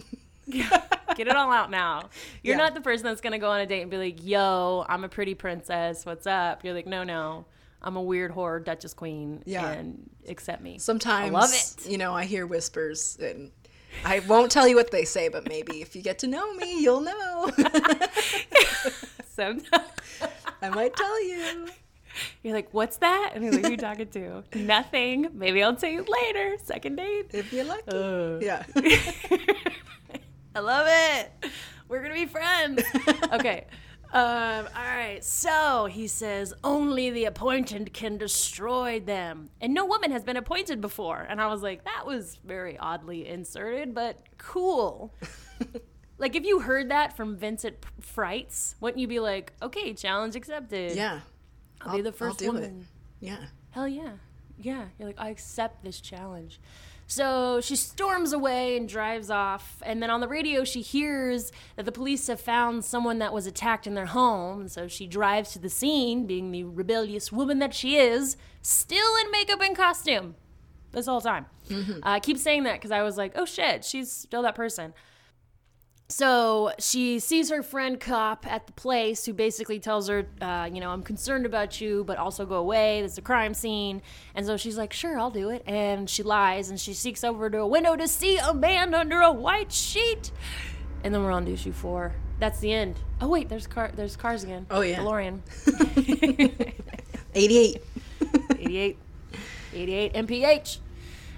Get it all out now. You're Yeah. not the person that's gonna go on a date and be like, "Yo, I'm a pretty princess. What's up?" You're like, "No, no, I'm a weird whore Duchess queen, Yeah. and accept me." Sometimes, I love it. you know, I hear whispers, and I won't tell you what they say, but maybe if you get to know me, you'll know. Sometimes I might tell you. you're like, "What's that?" And he's like, "Who are you talking to?" Nothing. Maybe I'll tell you later. Second date. If you're lucky. Uh. yeah. I love it. We're gonna be friends. okay. Um, all right. So he says only the appointed can destroy them, and no woman has been appointed before. And I was like, that was very oddly inserted, but cool. Like if you heard that from Vincent Frights, wouldn't you be like, okay, challenge accepted? Yeah. I'll, be the 1st do it. woman. Yeah. Hell yeah. Yeah. You're like, I accept this challenge. So she storms away and drives off. And then on the radio, she hears that the police have found someone that was attacked in their home. And so she drives to the scene, being the rebellious woman that she is, still in makeup and costume this whole time. Uh, I keep saying that because I was like, oh shit, she's still that person. So she sees her friend cop at the place who basically tells her, uh, you know, I'm concerned about you, but also go away. There's a crime scene. And so she's like, sure, I'll do it. And she lies and she seeks over to a window to see a man under a white sheet. And then we're on to issue four. That's the end. Oh wait, there's car. There's cars again. Oh, yeah. DeLorean. 88. 88 88 mph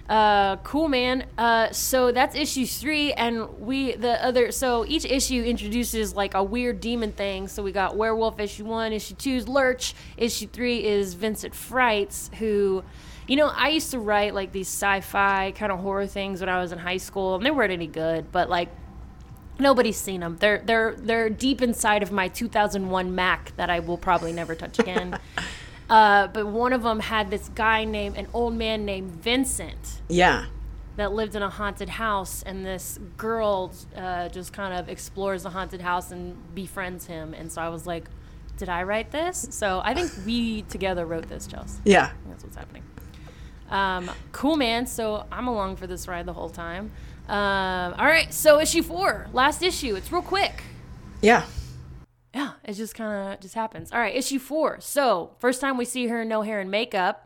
uh cool man uh so that's issue three and we the other so each issue introduces like a weird demon thing so we got werewolf issue one issue two is lurch issue three is vincent frights who you know i used to write like these sci-fi kind of horror things when i was in high school and they weren't any good but like Nobody's seen them. They're they're they're deep inside of my 2001 Mac that I will probably never touch again. uh, but one of them had this guy named an old man named Vincent Yeah. that lived in a haunted house, and this girl uh, just kind of explores the haunted house and befriends him. And so I was like, did I write this? So I think we together wrote this, Chelsea. Yeah. That's what's happening. Um, cool, man. So I'm along for this ride the whole time. Um, all right, so issue four, last issue. It's real quick. Yeah. Yeah, it just kind of just happens. All right, issue four. So first time we see her, no hair and makeup.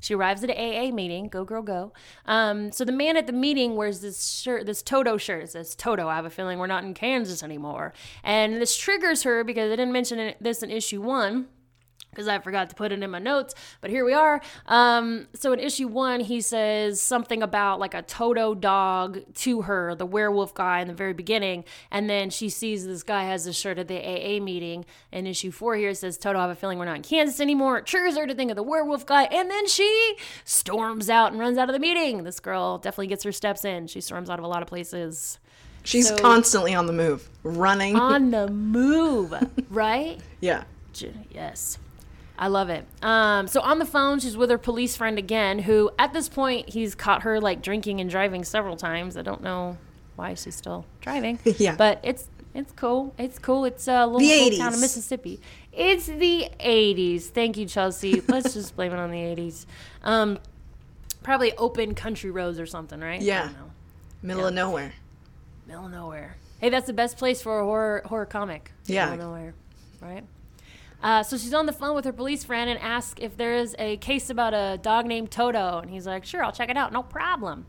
She arrives at an AA meeting. Go girl, go. Um, so the man at the meeting wears this shirt, this Toto shirt. It says Toto. I have a feeling we're not in Kansas anymore, and this triggers her because I didn't mention this in issue one because I forgot to put it in my notes, but here we are. Um, so in issue one, he says something about like a Toto dog to her, the werewolf guy in the very beginning, and then she sees this guy has this shirt at the AA meeting. In issue four, here it says Toto, I have a feeling we're not in Kansas anymore. It triggers her to think of the werewolf guy, and then she storms out and runs out of the meeting. This girl definitely gets her steps in. She storms out of a lot of places. She's So- constantly on the move, running. On the move, right? yeah. Yes. I love it. Um, so on the phone, she's with her police friend again, who at this point he's caught her like drinking and driving several times. I don't know why she's still driving. Yeah. But it's it's cool. It's cool. It's a little, little town of Mississippi. It's the '80s. Thank you, Chelsea. Let's just blame it on the '80s. Um, probably open country roads or something, right? I Yeah. don't know. Middle of nowhere. Middle of nowhere. Hey, that's the best place for a horror horror comic. Yeah. Middle of nowhere, right? Uh, so she's on the phone with her police friend and asks if there is a case about a dog named Toto, and he's like, "Sure, I'll check it out, no problem."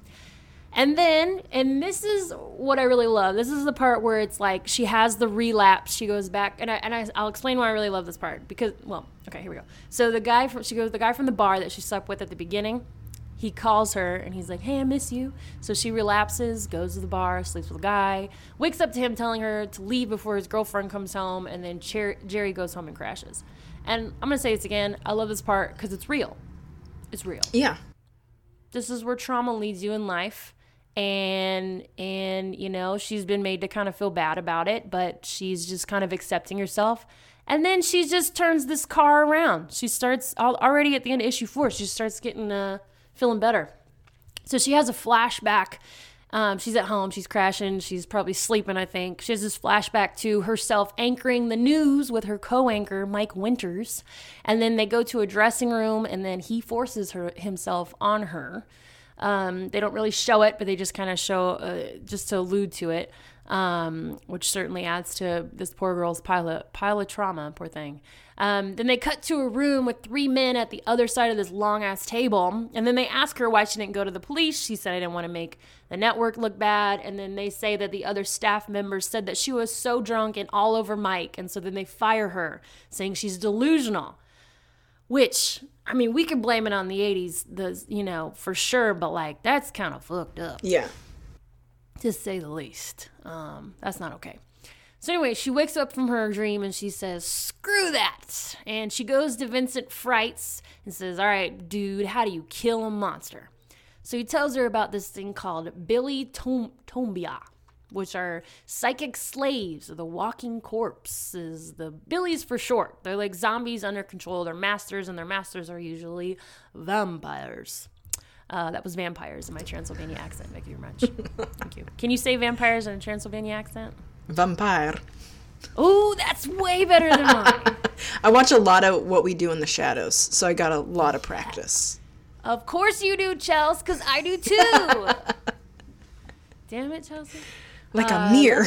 And then, and this is what I really love. This is the part where it's like she has the relapse. She goes back, and I and I, I'll explain why I really love this part because, well, okay, here we go. So the guy from she goes, the guy from the bar that she slept with at the beginning, he calls her and he's like, "Hey, I miss you." So she relapses, goes to the bar, sleeps with a guy, wakes up to him telling her to leave before his girlfriend comes home, and then Cher- Jerry goes home and crashes. And I'm gonna say this again. I love this part because it's real. It's real Yeah. this is where trauma leads you in life and and you know she's been made to kind of feel bad about it but she's just kind of accepting herself and then she just turns this car around she starts already at the end of issue four she starts getting uh feeling better. So she has a flashback. Um, she's at home. She's crashing. She's probably sleeping i think. She has this flashback to herself anchoring the news with her co-anchor mike winters. And then they go to a dressing room and then he forces her himself on her. Um, they don't really show it but they just kind of show uh, just to allude to it um, which certainly adds to this poor girl's pile of, pile of trauma, poor thing. Um, then they cut to a room with three men at the other side of this long ass table. And then they ask her why she didn't go to the police. She said, I didn't want to make the network look bad. And then they say that the other staff members said that she was so drunk and all over Mike. And so then they fire her, saying she's delusional. Which, I mean, we can blame it on the 80s, the, you know, for sure, but like, that's kind of fucked up Yeah. To say the least. Um, that's not okay. So anyway, she wakes up from her dream and she says, "Screw that!" And she goes to Vincent Frights and says, "All right, dude, how do you kill a monster?" So he tells her about this thing called Billy Tom- Tombia, which are psychic slaves the walking corpses. The Billies for short. They're like zombies under control their masters, and their masters are usually vampires. Uh, that was vampires in my Transylvania accent. Thank you very much. Thank you. Can you say vampires in a Transylvania accent? Vampire. Oh, that's way better than mine. I watch a lot of What We Do in the Shadows, so I got a lot of practice. of course you do, Chelsea, because I do too. Damn it, Chelsea. Like Uh, a mirror.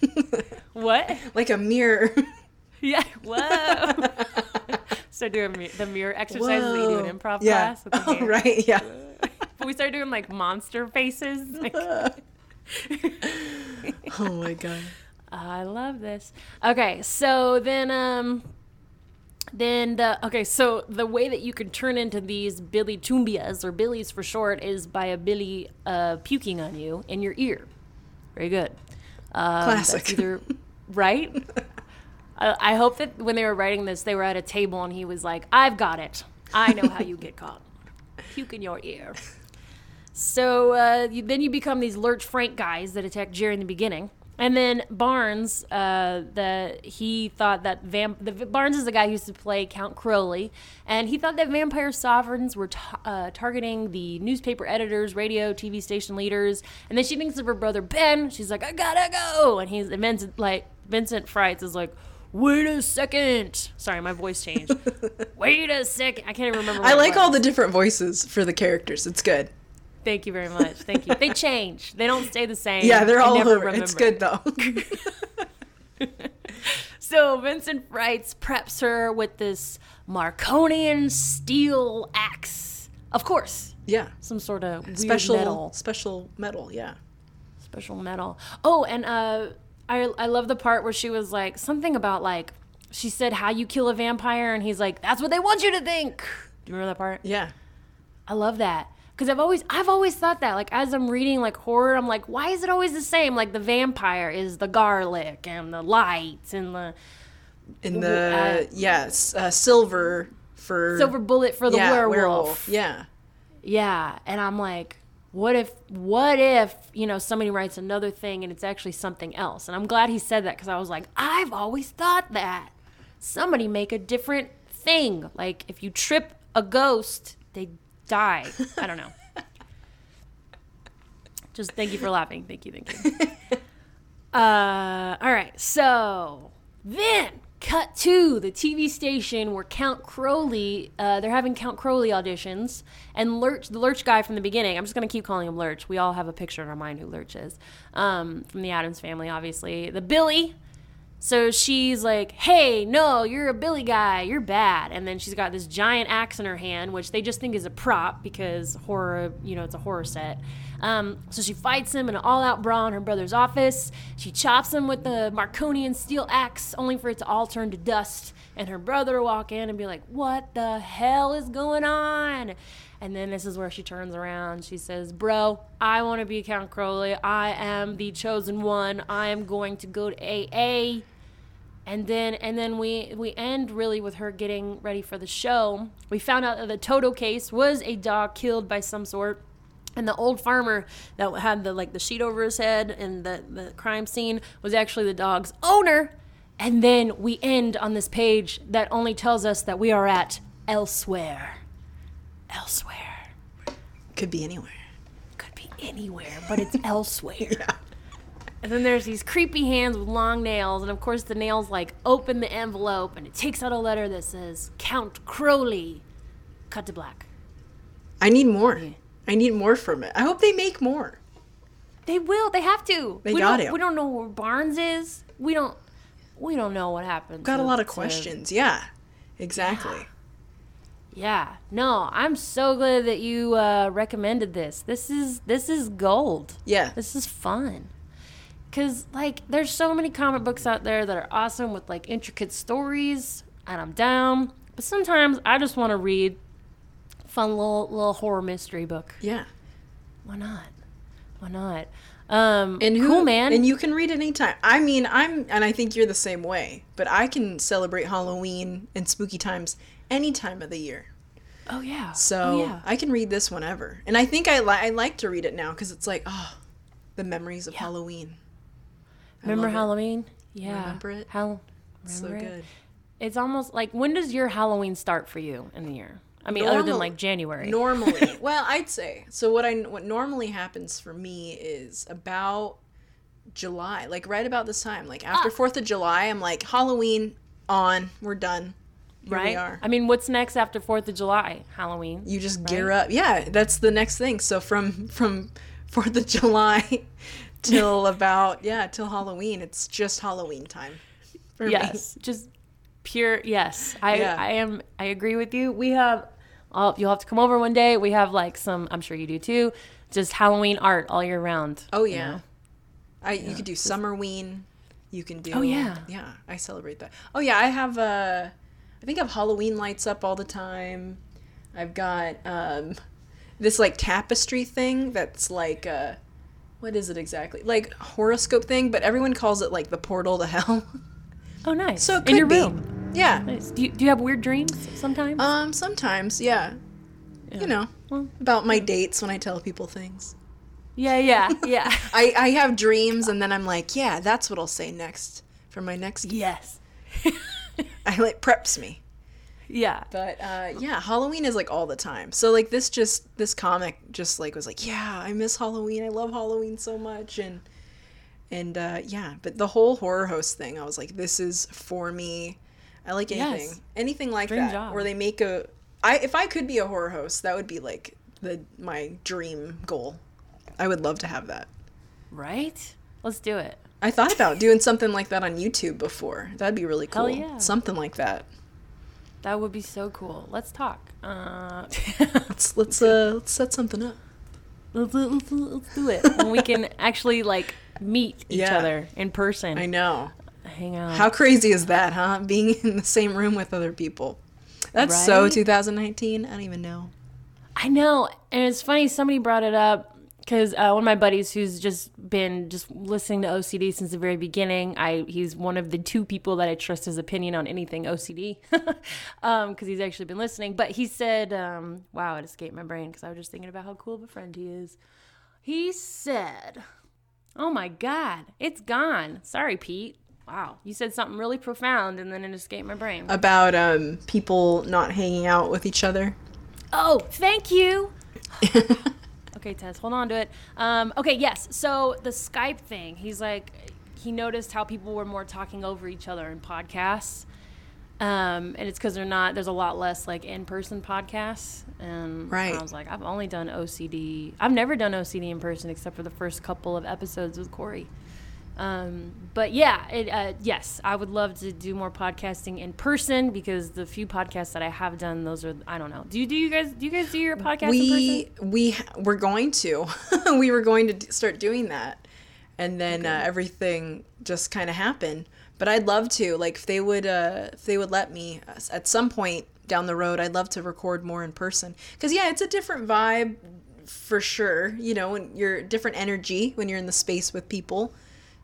What? like a mirror. Yeah. Whoa. so doing mi- the mirror exercises that you do in Whoa. improv yeah. class. With the Oh, right. Yeah. We started doing like monster faces. Like, Oh my god. I love this. Okay, so then um then the okay, so the way that you can turn into these Billy Tumbias or Billies for short is by a Billy uh, puking on you in your ear. Very good. Um, that's Classic. either right. I, I hope that when they were writing this, they were at a table and he was like, "I've got it. I know how you get caught. Puke in your ear." So uh, you, then you become these Lurch Frank guys that attack Jerry in the beginning. And then Barnes, uh, the he thought that vamp. The, Barnes is the guy who used to play Count Crowley, and he thought that vampire sovereigns were t- uh, targeting the newspaper editors, radio, TV station leaders. And then she thinks of her brother Ben. She's like, "I gotta go," and he's and Vincent like Vincent Frights is like, "Wait a second. Sorry, my voice changed. Wait a second. I can't even remember. I like all the different voices for the characters. It's good. Thank you very much. Thank you. They change. They don't stay the same. Yeah, they're all over. It's remember. good though. So Vincent Frights preps her with this Marconian steel axe. Of course, yeah. some sort of weird Special metal, special metal, yeah. special metal. Oh, and uh, I I love the part where she was like something about like she said how you kill a vampire, and he's like that's what they want you to think. Do you remember that part? Yeah. I love that because I've always I've always thought that like as I'm reading like horror, I'm like, why is it always the same? Like the vampire is the garlic and the lights and the In uh, the yes, uh, silver for silver bullet for the yeah, werewolf. Yeah. Yeah, and I'm like, what if what if you know somebody writes another thing and it's actually something else? And I'm glad he said that because I was like, I've always thought that somebody make a different thing. Like if you trip a ghost, they die. I don't know. Just thank you for laughing. Thank you, thank you. Uh, all right, so then cut to the TV station where Count Crowley, uh, they're having Count Crowley auditions, and Lurch, the Lurch guy from the beginning, I'm just gonna keep calling him Lurch. We all have a picture in our mind who Lurch is, um, from the Addams family, obviously. The Billy, so she's like, hey, no, you're a Billy guy. You're bad. And then she's got this giant axe in her hand, which they just think is a prop because horror, you know, it's a horror set. Um, so she fights him in an all out brawl in her brother's office. She chops him with the Marconian steel axe, only for it to all turn to dust. And her brother walk in and be like, what the hell is going on? And then this is where she turns around. She says, Bro, I want to be Count Crowley. I am the chosen one. I am going to go to AA. And then and then we we end really with her getting ready for the show. We found out that the Toto case was a dog killed by some sort. And the old farmer that had the like the sheet over his head and the, the crime scene was actually the dog's owner. And then we end on this page that only tells us that we are at elsewhere. Elsewhere. Could be anywhere. Could be anywhere, but it's elsewhere. And then there's these creepy hands with long nails, and of course the nails like open the envelope, and it takes out a letter that says Count Crowley. Cut to black. I need more. I need more from it. I hope they make more. They will. They have to. They we got don't, to. We don't know where Barnes is. We don't. We don't know what happened. Got a lot of to- questions. Yeah, exactly. Yeah. No, I'm so glad that you uh, recommended this. This is this is gold. Yeah. This is fun. Cause like there's so many comic books out there that are awesome with like intricate stories, and I'm down. But sometimes I just want to read fun little little horror mystery book. Yeah. Why not? Why not? Um, And who, cool, man. And you can read anytime. I mean, I'm, and I think you're the same way. But I can celebrate Halloween and spooky times any time of the year. oh yeah. So oh, yeah. I can read this whenever. And I think I, li- I like to read it now because it's like, oh, the memories of Halloween. I Remember love it. Halloween? Yeah. Remember it? So remember it? good. It's almost like when does your Halloween start for you in the year? I mean, other than like January. Normally, well, I'd say so. What I what normally happens for me is about July, like right about this time, like Ah. after Fourth of July. I'm like Halloween on. We're done. Here right? we are. I mean, what's next after Fourth of July? Halloween. You just gear up. Yeah, that's the next thing. So from from Fourth of July till about yeah till Halloween, it's just Halloween time. For me. yes, just pure yes. I Yeah. I am. I agree with you. We have. Oh, you'll have to come over one day. We have like some. I'm sure you do too. Just Halloween art all year round. Oh you yeah. know? I you could do Summerween. You can do Oh, yeah. Yeah, I celebrate that. Oh yeah, I have uh I think I have Halloween lights up all the time. I've got um this like tapestry thing that's like uh what is it exactly? Like horoscope thing, but everyone calls it like the portal to hell. Oh, nice. so it in your be. room. Yeah. Nice. Do you, do you have weird dreams sometimes? Um sometimes, yeah. You know, Well- about my dates when I tell people things. yeah, yeah, yeah. I I have dreams and then I'm like, yeah, that's what I'll say next for my next yes. I like preps me. Yeah. But uh, yeah, Halloween is like all the time. So like this just this comic just like was like, yeah, I miss Halloween. I love Halloween so much and and uh, yeah, but the whole horror host thing, I was like, this is for me. I like anything, Yes. anything like Dream that, job. where they make a. I if I could be a horror host, that would be like the my dream goal. I would love to have that. Right? Let's do it. I thought about doing something like that on YouTube before. That'd be really cool. Hell yeah. Something like that. That would be so cool. Let's talk. Uh, Let's let's uh let's set something up. let's, let's, let's do it when we can actually like meet each Yeah. other in person. I know. Hang out. How crazy is that, huh? Being in the same room with other people. That's so 2019. I don't even know. I know, and it's funny. Somebody brought it up because uh, one of my buddies, who's just been just listening to OCD since the very beginning, I he's one of the two people that I trust his opinion on anything OCD, because um, he's actually been listening. But he said, um, "Wow, it escaped my brain because I was just thinking about how cool of a friend he is." He said, "Oh my God, it's gone. Sorry, Pete. Wow, you said something really profound, and then it escaped my brain." About um people not hanging out with each other. Oh, thank you. okay, Tess, hold on to it. Um, okay, yes. So the Skype thing, he's like, he noticed how people were more talking over each other in podcasts. Um, and it's because they're not, there's a lot less like in person podcasts. And Right. I was like, I've only done OCD. I've never done OCD in person except for the first couple of episodes with Corey. Um, but yeah, it, uh, yes, I would love to do more podcasting in person because the few podcasts that I have done, those are I don't know. Do you do you guys do you guys do your podcast in we person? we we're going to. we were going to start doing that, and then uh, everything just kind of happened. But I'd love to. Like if they would, uh, if they would let me uh, at some point down the road, I'd love to record more in person. Because yeah, it's a different vibe for sure. You know, when you're different energy when you're in the space with people.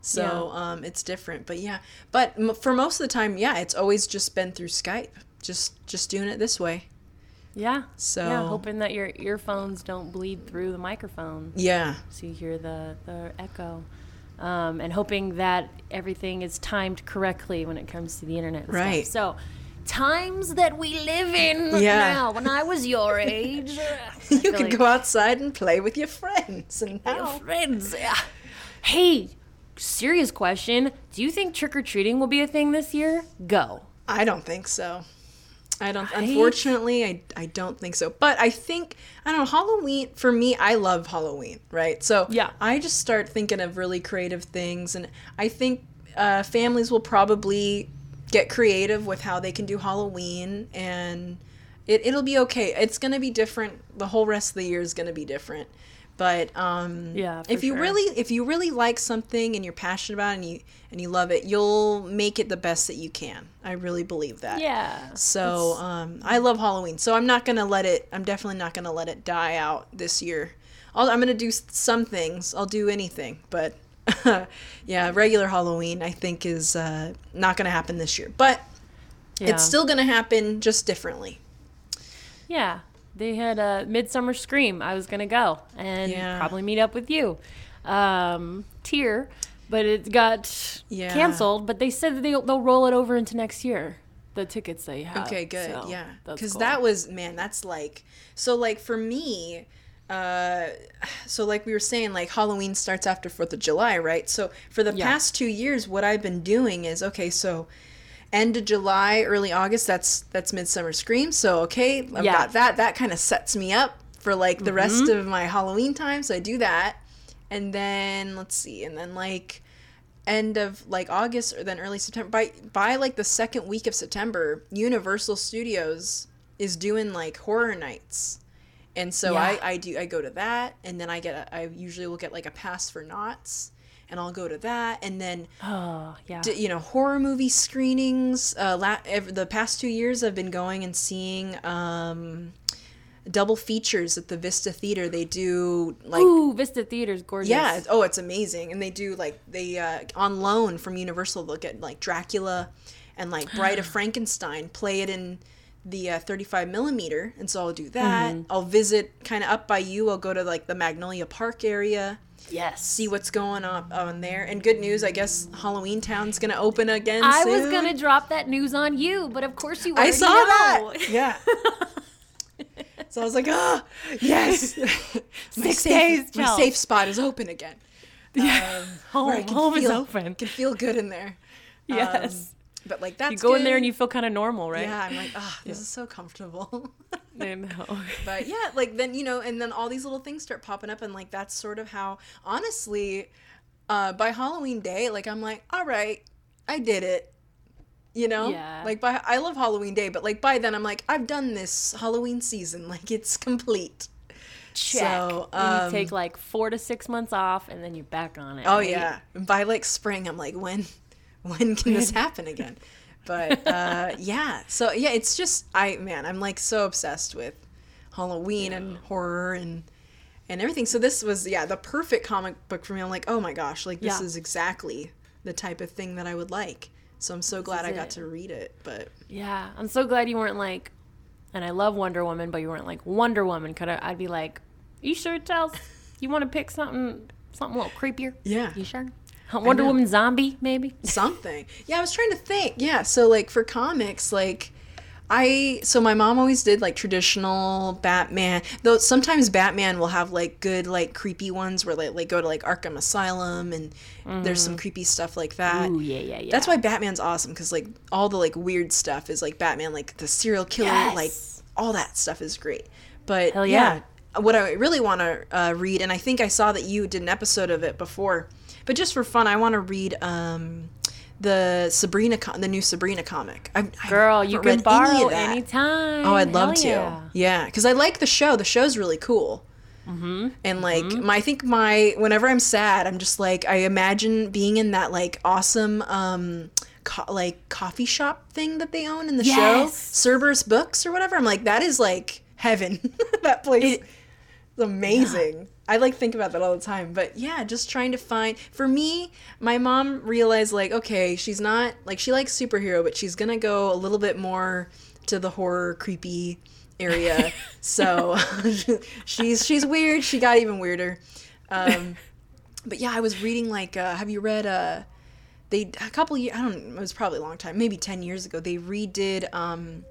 So um, it's different, but yeah. But m- for most of the time, yeah, it's always just been through Skype. Just just doing it this way. Yeah. So- yeah, hoping that your earphones don't bleed through the microphone Yeah. so you hear the the echo. Um, and hoping that everything is timed correctly when it comes to the internet. And stuff. Right. So, times that we live in Yeah. now. When I was your age, you could go outside and play with your friends and Your friends. Yeah. Hey, serious question. Do you think trick or treating will be a thing this year? Go. I don't think so. I don't. Unfortunately, I I don't think so. But I think I don't know. Halloween for me, I love Halloween, right? So Yeah. I just start thinking of really creative things, and I think uh, families will probably get creative with how they can do Halloween, and it it'll be okay. It's gonna be different. The whole rest of the year is gonna be different. But um, Yeah, if you sure. really if you really like something and you're passionate about it and you and you love it, you'll make it the best that you can. I really believe that. Yeah. So um, I love Halloween. So I'm not gonna let it. I'm definitely not gonna let it die out this year. I'll, I'm gonna do some things. I'll do anything, but yeah, regular Halloween I think is uh, not gonna happen this year. But Yeah. it's still gonna happen, just differently. Yeah. They had a Midsummer Scream. I was gonna go and Yeah. probably meet up with you. Um, tier, but it got Yeah. canceled. But they said that they'll, they'll roll it over into next year. The tickets they have. Okay, good. So yeah, because cool. that was man. That's like so. Like for me, uh, so like we were saying, like Halloween starts after Fourth of July, right? So for the Yeah. past two years, what I've been doing is okay. So end of July, early August. That's that's Midsummer Scream. So okay, I've Yeah. got that. That kind of sets me up for like the rest Mm-hmm. of my Halloween time. So I do that, and then let's see, and then like end of like August or then early September by by like the second week of September, Universal Studios is doing like horror nights. And so Yeah. I, I do I go to that and then I get a, I usually will get like a pass for Knott's and I'll go to that and then Oh yeah. d- you know horror movie screenings uh la- ev- the past 2 years I've been going and seeing um double features at the Vista Theater. They do like Ooh, Vista Theater's gorgeous. yeah. Oh, it's amazing. And they do like they uh, on loan from Universal. They'll get like Dracula and like Bride of Frankenstein. Play it in the uh, 35 millimeter, and so I'll do that. I'll visit kind of up by you. I'll go to like the Magnolia Park area, Yes. see what's going on on there. And good news, I guess Halloween Town's gonna open again. I was gonna drop that news on you, but of course you I saw know. that. Yeah. so I was like, oh, yes. my Six safe, days, My Chels. safe spot is open again. Yeah. Um, where I home, can home is feel- open. Can feel good in there. Yes. Um, but like that's you go in there and you feel kind of normal, right? Yeah, I'm like, ah, this is so comfortable. I know. but yeah, like then you know, and then all these little things start popping up, and like that's sort of how, honestly, uh, by Halloween day, like I'm like, all right, I did it. You know, Yeah. like by I love Halloween day, but like by then I'm like, I've done this Halloween season, like it's complete. Check. So, Then you um, take like four to six months off, and then you're back on it. Oh right? yeah. And by like spring, I'm like, when, when can this happen again? But uh, yeah. So yeah, it's just I man, I'm like so obsessed with Halloween and horror and and everything. So this was yeah the perfect comic book for me. I'm like, oh my gosh, like this Yeah. is exactly the type of thing that I would like. So I'm so glad I got it. to read it. But Yeah, I'm so glad you weren't like, and I love Wonder Woman, but you weren't like Wonder Woman. Could I? I'd be like, you sure, Tels? You want to pick something, something a little creepier? yeah, You sure? Wonder. Woman zombie, maybe? something. Yeah, I was trying to think. Yeah, so like for comics, like I so my mom always did like traditional Batman. Though sometimes Batman will have like good like creepy ones where they like go to like Arkham Asylum and there's some creepy stuff like that. Mm-hmm. Ooh, yeah, yeah, yeah. That's why Batman's awesome because like all the like weird stuff is like Batman, like the serial killer, Yes. like all that stuff is great. But Hell yeah. yeah, what I really want to uh, read, and I think I saw that you did an episode of it before, but just for fun, I want to read um, the Sabrina, the new Sabrina comic. I, I Girl, you can any borrow of anytime. Oh, I'd love Hell to. yeah. Yeah, because I like the show. The show's really cool. Mm-hmm. And like my, I think my whenever I'm sad, I'm just like I imagine being in that like awesome um co- like coffee shop thing that they own in the show, Yes. Cerberus Books or whatever. I'm like that is like heaven. that place is amazing. I like think about that all the time. But yeah, just trying to find for me, my mom realized like, okay, she's not like she likes superhero, but she's gonna go a little bit more to the horror creepy area. so she's she's weird. She got even weirder. Um but yeah, I was reading like uh have you read uh they a couple years I don't know, it was probably a long time, maybe 10 years ago. They redid um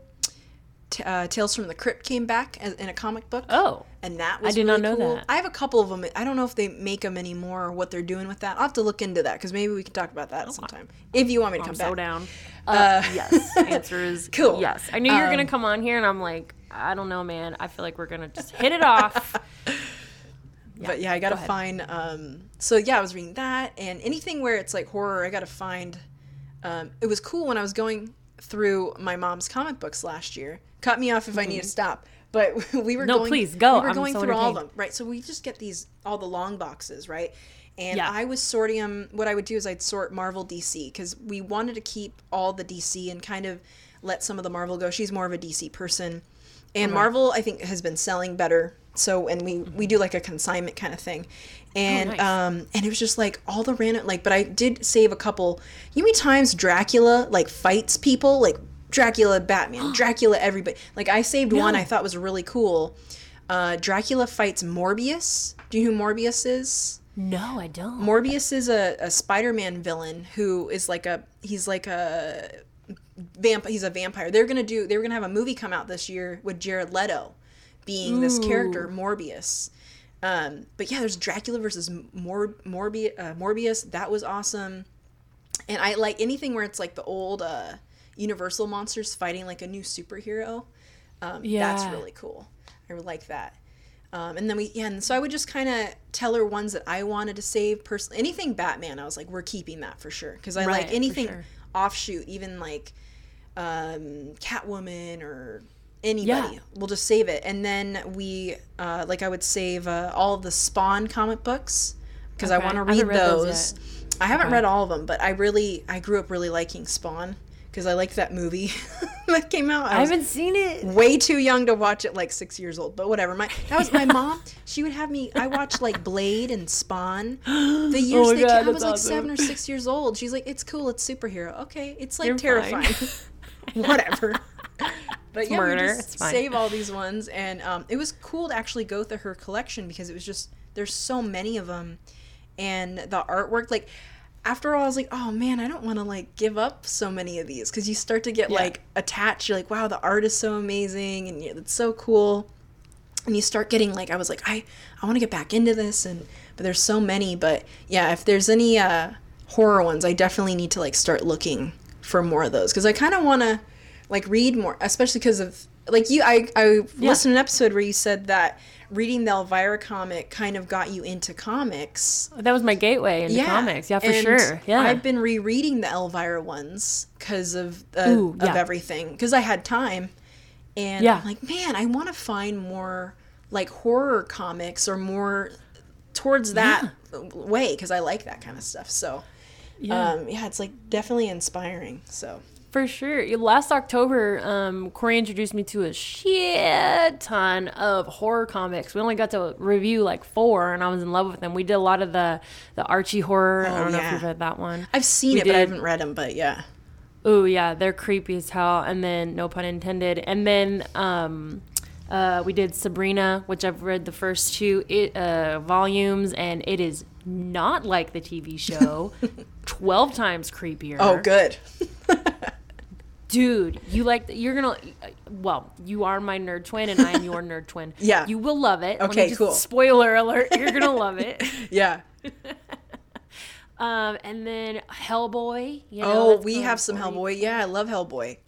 t- uh, Tales from the Crypt came back as, in a comic book Oh, and that was I did not know cool. that. I have a couple of them. I don't know if they make them anymore or what they're doing with that. I'll have to look into that because maybe we can talk about that sometime if you want me to come I'm back. so down. Uh, yes. Answer is Cool. Yes. I knew you were gonna Um, come on here, and I'm like, I don't know, man. I feel like we're gonna just hit it off. but yeah, I gotta ahead. find. Um, so yeah, I was reading that, and anything where it's like horror, I gotta find. Um, it was cool when I was going through my mom's comic books last year. Cut me off if I need to stop. But we were Mm-hmm. No, going, please, go. We were going so through all of them, right? So we just get these all the long boxes, right? And Yeah. I was sorting them. What I would do is I'd sort Marvel, DC, because we wanted to keep all the DC and kind of let some of the Marvel go. She's more of a DC person, and Marvel I think has been selling better. So and we we do like a consignment kind of thing, and nice. um and it was just like all the random like. But I did save a couple. You know times Dracula like fights people like Dracula, Batman, Dracula, everybody. Like I saved one I thought was really cool. Uh, Dracula fights Morbius. Do you know who Morbius is? no, I don't. Morbius is a, a Spider-Man villain who is like a he's like a vamp he's a vampire. They're gonna do they were gonna have a movie come out this year with Jared Leto being this character Morbius. Um, but yeah, there's Dracula versus Mor- Morbi- uh, Morbius. That was awesome. And I like anything where it's like the old uh, Universal monsters fighting like a new superhero. Um, That's really cool. I would like that. Um, and then we, yeah, and so I would just kind of tell her ones that I wanted to save personally. Anything Batman, I was like, we're keeping that for sure. Because I Right, like anything sure. offshoot, even like um, Catwoman or anybody. Yeah. We'll just save it. And then we, uh, like, I would save uh, all the Spawn comic books because I want to read those those. I haven't Okay. read all of them, but I really, I grew up really liking Spawn because I liked that movie that came out. I was haven't seen it. way too young to watch it like six years old but whatever. My that was my mom she would have me i watched like blade and spawn the years Oh they God, came i was like seven or six years old. She's like it's cool it's superhero. Okay it's like You're terrifying. Whatever. But yeah, murder, we just fine. save all these ones and um, it was cool to actually go through her collection because it was just there's so many of them and the artwork like after all i was like oh man i don't want to like give up so many of these. Because you start to get Yeah. like attached. You're like wow the art is so amazing and yeah, it's so cool. And you start getting like i was like i i want to get back into this and but there's so many. But yeah if there's any uh horror ones i definitely need to like start looking for more of those. Because i kind of want to like read more especially because of like you i i listened to an episode where you said that reading the elvira comic kind of got you into comics That was my gateway into comics. Yeah, for and sure. Yeah. I've been rereading the Elvira ones because of uh, Ooh, of yeah. everything because I had time, and Yeah. I'm like, man, I want to find more like horror comics or more towards that way because I like that kind of stuff. So, Yeah. um, yeah, it's like definitely inspiring. So, For sure. Last October, um, Corey introduced me to a shit ton of horror comics. We only got to review like four, and I was in love with them. We did a lot of the the Archie horror. I Oh, don't know if you've read that one. I've seen We it, but I haven't read them. But yeah, Oh yeah, they're creepy as hell. And then no pun intended. And then um, uh, we did Sabrina, which I've read the first two it, uh, volumes, and it is not like the TV show. Twelve times creepier. oh, good. dude you like you're gonna well you are my nerd twin and i am your nerd twin Yeah. you will love it Okay, just- cool. spoiler alert you're gonna love it yeah. um and then hellboy you know, Oh, we have some. Hellboy. Yeah, I love Hellboy.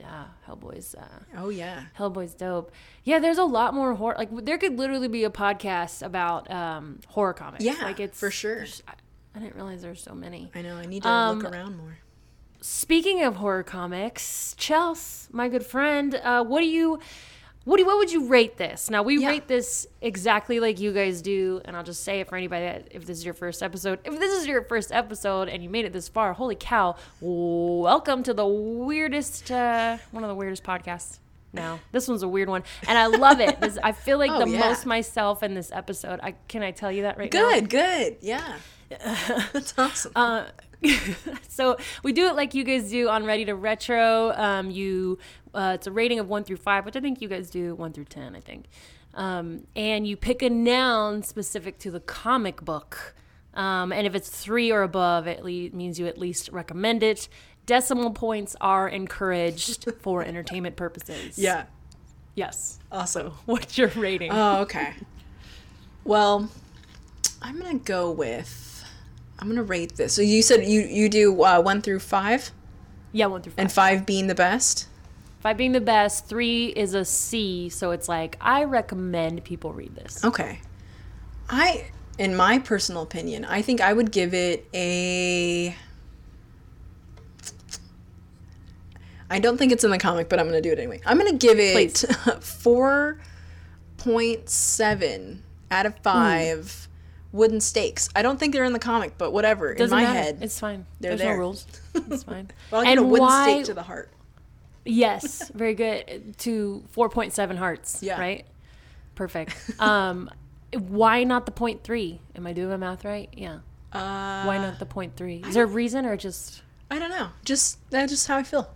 yeah hellboy's uh Oh yeah. hellboy's dope yeah there's a lot more horror like there could literally be a podcast about um horror comics Yeah, like it's for sure. I, I didn't realize there's so many I know. I need to Um, look around more. Speaking of horror comics, Chels, my good friend, uh, what do you, what do what would you rate this? Now we Yeah. rate this exactly like you guys do, and I'll just say it for anybody that if this is your first episode, if this is your first episode and you made it this far, holy cow! Welcome to the weirdest, uh, one of the weirdest podcasts. Now this one's a weird one, and I love it. This, I feel like Oh, the yeah. most myself in this episode. I can I tell you that right now? Good, good. Yeah. That's awesome. Uh, so we do it like you guys do on Ready to Retro. Um, you, uh, it's a rating of one through five, which I think you guys do one through ten. I think, um, and you pick a noun specific to the comic book. Um, and if it's three or above, it le- means you at least recommend it. Decimal points are encouraged for entertainment purposes. yeah. Yes. Awesome. What's your rating? Oh, okay. Well, I'm gonna go with. I'm gonna rate this. So you said you you do uh, one through five, yeah, one through five. and five being the best. Five being the best, three is a C, so it's like I recommend people read this. Okay. I, in my personal opinion, I think I would give it a. I don't think it's in the comic, but I'm to do it anyway. I'm to give it Please. 4.7 out of 5 wooden stakes. I don't think they're in the comic, but whatever. Doesn't in my matter. head. it's fine. they're There's there. no rules. It's fine. well, I'll give a and wooden why? stake to the heart. yes, very good. To four point seven hearts. Yeah. Right. Perfect. Um, why not the point three? Am I doing my math right? Yeah. Uh, Why not the point three? Is there a reason or just I don't know. Just that's just how I feel.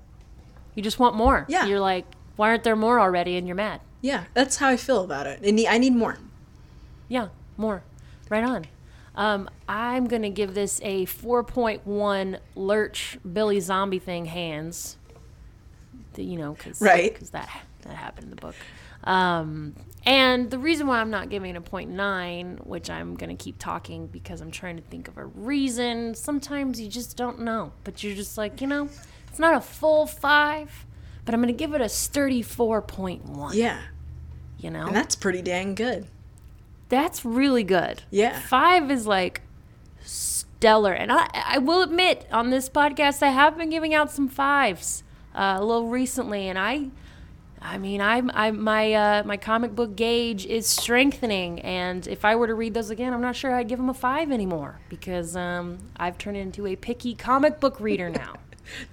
you just want more? Yeah. You're like, why aren't there more already? And you're mad. Yeah, that's how I feel about it. I need, I need more. Yeah, more. Right on. Um, I'm gonna give this a 4.1 Lurch Billy Zombie thing hands. You know, because Right. because that that happened in the book. Um, and the reason why I'm not giving it a 0.9, which I'm gonna keep talking because I'm trying to think of a reason. Sometimes you just don't know, but you're just like, you know, it's not a full five, but I'm gonna give it a sturdy 4.1. Yeah, You know, and that's pretty dang good. That's really good. Yeah. Five is like stellar. And I, I will admit, on this podcast, I have been giving out some fives uh, a little recently. And I, I mean, I'm, I, my, uh, my comic book gauge is strengthening. And if I were to read those again, I'm not sure I'd give them a five anymore because um, I've turned into a picky comic book reader now.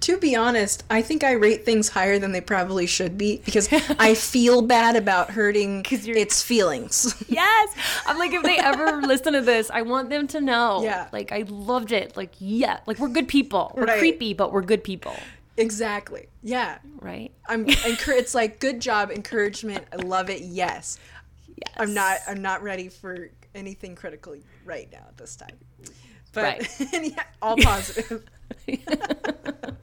To be honest, I think I rate things higher than they probably should be because I feel bad about hurting its feelings. yes. I'm like, if they ever listen to this, I want them to know. Yeah. Like, I loved it. Like, yeah. Like, we're good people. We're Right. creepy, but we're good people. exactly. Yeah. Right? I'm it's like good job, encouragement. I love it. Yes. Yes. I'm not I'm not ready for anything critical right now at this time. But Right. yeah, all positive.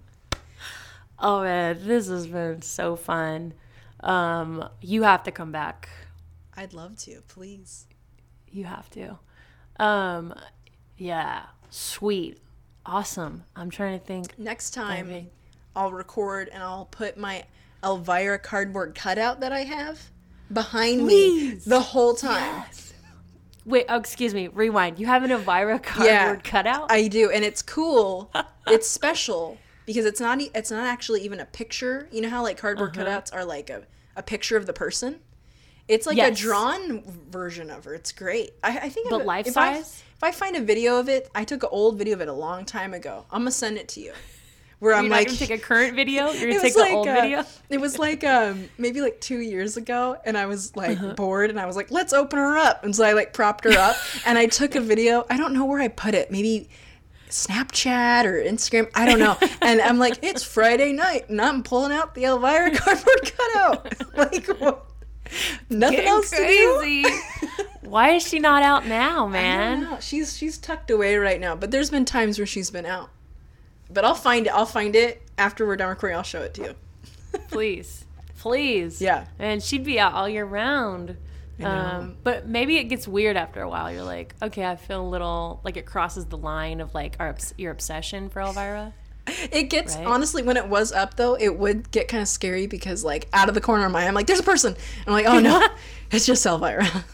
Oh man, this has been so fun. Um, you have to come back. I'd love to, please. You have to. Um, yeah, sweet, awesome. I'm trying to think. Next time Maybe. I'll record and I'll put my Elvira cardboard cutout that I have behind Please. me the whole time. Wait, oh, excuse me. Rewind. You have an Elvira cardboard cutout? I do, and it's cool. it's special because it's not it's not actually even a picture. You know how like cardboard Uh-huh. cutouts are like a, a picture of the person. It's like a drawn version of her. It's great. I, I think But if- life if I- size? if I find a video of it, I took an old video of it a long time ago. I'm gonna send it to you. Where I'm like, take a current video. You're gonna it take was the like old uh, video. it was like um maybe like two years ago and i was like Uh-huh. bored and i was like let's open her up and so i like propped her up and i took a video i don't know where i put it maybe snapchat or instagram i don't know and i'm like it's friday night and i'm pulling out the elvira cardboard cutout like what? nothing Getting else to do. Why is she not out now, I don't man? know. she's she's tucked away right now but there's been times where she's been out but i'll find it i'll find it after we're done recording i'll show it to you Please, please. Yeah. And she'd be out all year round. Um, but maybe it gets weird after a while. You're like, okay, I feel a little like it crosses the line of like our your obsession for Elvira. It gets Right? honestly when it was up though, it would get kind of scary because like out of the corner of my eye, I'm like, "There's a person." I'm like, "Oh no, it's just Elvira."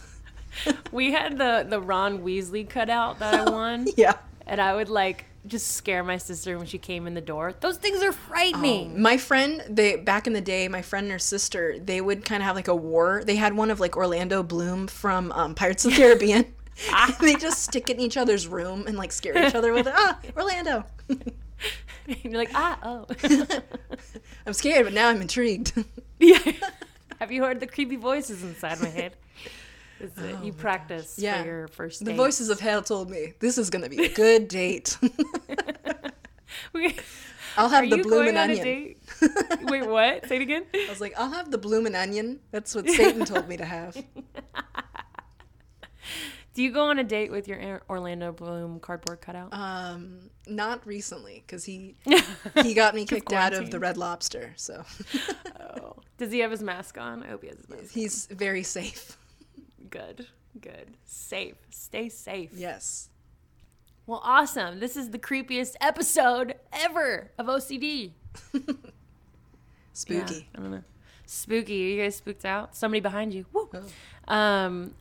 We had the the Ron Weasley cutout that I won, yeah. and I would like just scare my sister when she came in the door. Those things are frightening. My friend, they back in the day, my friend and her sister, they would kind of have like a war. They had one of like Orlando Bloom from um, Pirates of the Caribbean. they just stick it in each other's room and like scare each other with it. Ah, Orlando. And you're like, ah, oh. I'm scared, but now I'm intrigued. yeah. Have you heard the creepy voices inside my head? Uh, you practice Yeah. for your first date. the voices of hell told me this is gonna be a good date. I'll have Are the going a onion. date? Wait, what? Say it again. I was like, I'll have the bloomin' onion. That's what Satan told me to have. Do you go on a date with your Orlando Bloom cardboard cutout? Um, not recently because he he got me kicked out of the. Red Lobster, so oh. Does he have his mask on? I hope he has his mask. he's very safe. Good. Good. Safe. Stay safe. Yes. Well, awesome. This is the creepiest episode ever of OCD. Spooky. Yeah, I don't know. Spooky. You guys spooked out? Somebody behind you. Woo. Oh. Um,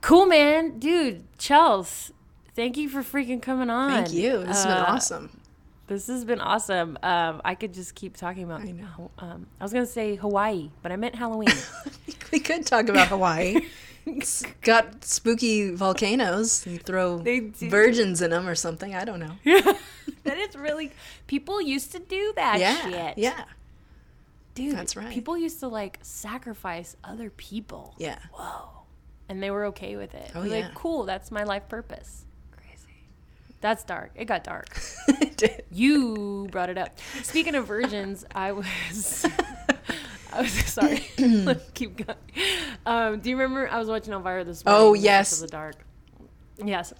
cool, man. Dude, Chels, thank you for freaking coming on. Thank you. This has been Uh, awesome. This has been awesome. Um, I could just keep talking about. I know. Um, I was gonna say Hawaii, but I meant Halloween. We could talk about Hawaii. Got spooky volcanoes. You throw virgins in them or something. I don't know. Yeah. that is really. People used to do that Yeah. shit. Yeah. dude. That's right. People used to like sacrifice other people. Yeah. Whoa. And they were okay with it. Oh, yeah. Like, cool, that's my life purpose. Crazy. That's dark. It got dark. It did. You brought it up. Speaking of virgins, I was. I was sorry. Keep going. Um, do you remember I was watching Elvira this morning? Oh, yes. The dark. Yes.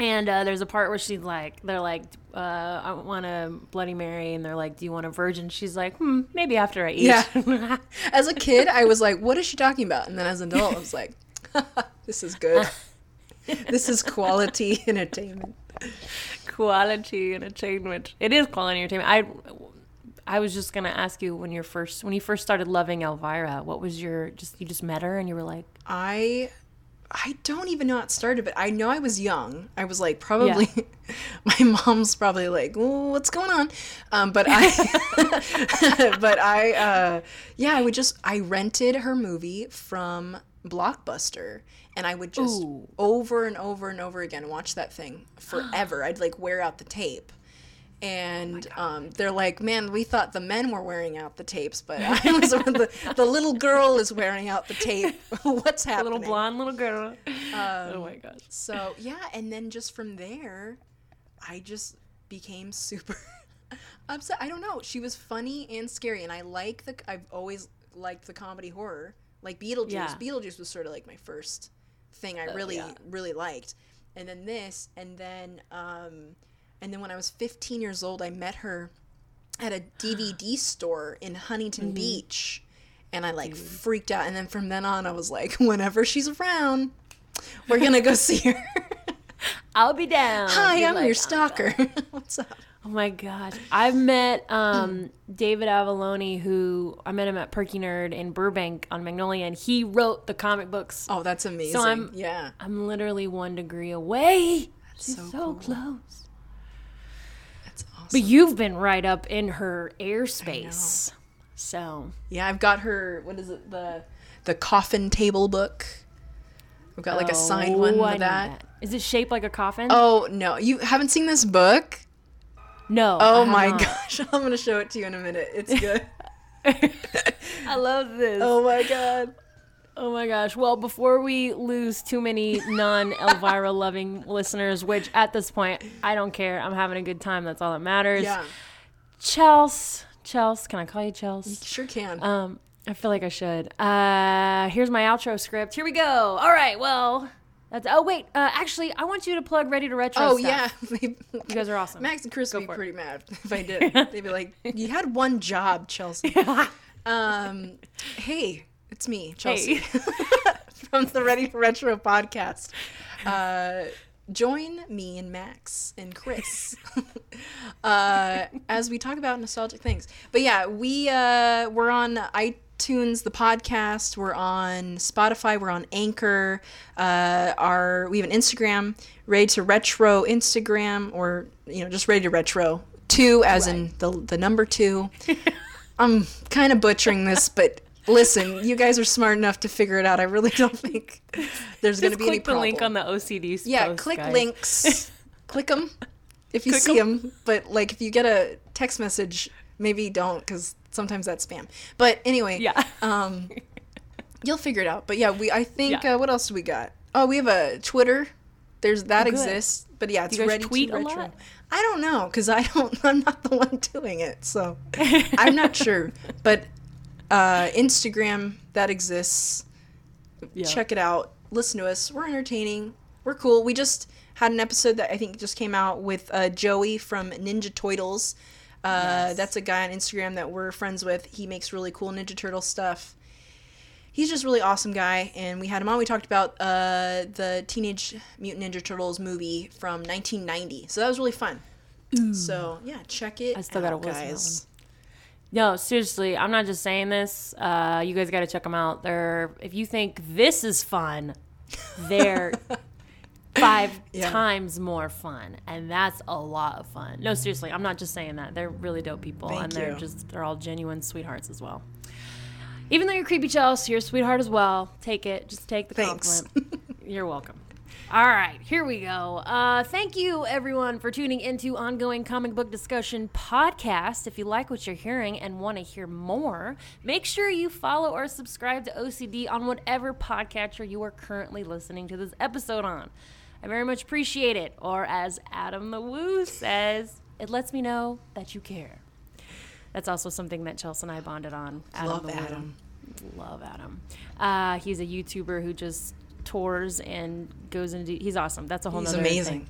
And uh, there's a part where she's like, they're like, uh, I want a Bloody Mary, and they're like, do you want a virgin? She's like, hmm, maybe after I eat. Yeah. As a kid, I was like, what is she talking about? And then as an adult, I was like, this is good. This is quality entertainment. quality entertainment. It is quality entertainment. I I was just gonna ask you when you're first when you first started loving Elvira, what was your just you just met her and you were like, I I don't even know how it started, but I know I was young. I was like probably my mom's probably like, what's going on?" Um, but I but I uh, yeah, I would just I rented her movie from Blockbuster and I would just Ooh. over and over and over again watch that thing forever. I'd like wear out the tape. And um, they're like, man, we thought the men were wearing out the tapes, but I was the, the little girl is wearing out the tape. What's happening? little blonde little girl. Um, oh my gosh. So yeah, and then just from there, I just became super upset. I don't know. She was funny and scary, and I like the. I've always liked the comedy horror. Like Beetlejuice. Yeah. Beetlejuice was sort of like my first thing I really yeah. really liked, and then this, and then um, and then when I was 15 years old, I met her at a DVD store in Huntington Mm-hmm. Beach. And I like freaked out. And then from then on, I was like, whenever she's around, we're gonna go see her. I'll be down. Hi, You're I'm like, your stalker. What's up? Oh my gosh. I've met um, David Avallone, who I met him at Perky Nerd in Burbank on Magnolia, and he wrote the comic books. Oh, that's amazing. So I'm- yeah. I'm literally one degree away. She's so so, cool. close. But you've been right up in her airspace. So yeah, I've got her. What is it? The the coffin table book. I've got like a signed one Oh, I with need that. Is it shaped like a coffin? Oh no, you haven't seen this book? no. Oh I my not. gosh, I'm gonna show it to you in a minute. It's good. I love this. Oh my god. My gosh. Well, before we lose too many non Elvira loving listeners, which at this point I don't care. I'm having a good time. That's all that matters. Yeah, Chels. Chels. Can I call you Chels? sure can. Um, I feel like I should. Uh, here's my outro script. Here we go. All right. Well, that's. Oh wait. Uh, actually, I want you to plug Ready to Retro. oh stuff. yeah. You guys are awesome. Max and Chris would be for it. pretty mad if I did. They'd be like, "You had one job, Chelsea." um, hey, it's me, Chelsea, Hey. from the Ready for Retro podcast. Uh, join me and Max and Chris uh, as we talk about nostalgic things. But yeah, we uh, we're on iTunes, the podcast. We're on Spotify. We're on Anchor. Uh, our we have an Instagram, Ready to Retro Instagram, or you know just Ready to Retro two, as in the the number two. I'm kind of butchering this, but. Listen, you guys are smart enough to figure it out. I really don't think there's going to be any click the link on the OCD. Yeah, post, click guys. links. click them if you Click see them. But like, if you get a text message, maybe don't because sometimes that's spam. But anyway, Yeah. um, you'll figure it out. But yeah, we. I think Yeah. uh, what else do we got? Oh, we have a Twitter. There's that Oh, good. exists. But yeah, it's ready tweet to a retro. I don't know because I don't. I'm not the one doing it, so I'm not sure. But uh, Instagram that exists Yeah. check it out listen to us we're entertaining we're cool. We just had an episode that I think just came out with uh, Joey from Ninja Turtles. Uh, That's a guy on Instagram that we're friends with. He makes really cool Ninja Turtle stuff. He's just a really awesome guy, and we had him on. We talked about uh, the Teenage Mutant Ninja Turtles movie from 1990, so that was really fun. So yeah, check it. I still gotta out, that guys. No, seriously, I'm not just saying this. Uh, you guys got to check them out. They're if you think this is fun, they're five Yeah. times more fun, and that's a lot of fun. No, seriously, I'm not just saying that. They're really dope people, Thank and they're you. just they're all genuine sweethearts as well. Even though you're creepy Chelsea, you're a sweetheart as well. Take it. Just take the Thanks. compliment. You're welcome. All right, here we go. Uh, thank you, everyone, for tuning into Ongoing Comic Book Discussion podcast. If you like what you're hearing and want to hear more, make sure you follow or subscribe to OCD on whatever podcatcher you are currently listening to this episode on. I very much appreciate it. Or as Adam the Woo says, it lets me know that you care. That's also something that Chelsea and I bonded on. Adam Love. Adam. Love Adam. Uh, he's a YouTuber who just tours and goes into. He's awesome. That's a whole. He's amazing. Thing.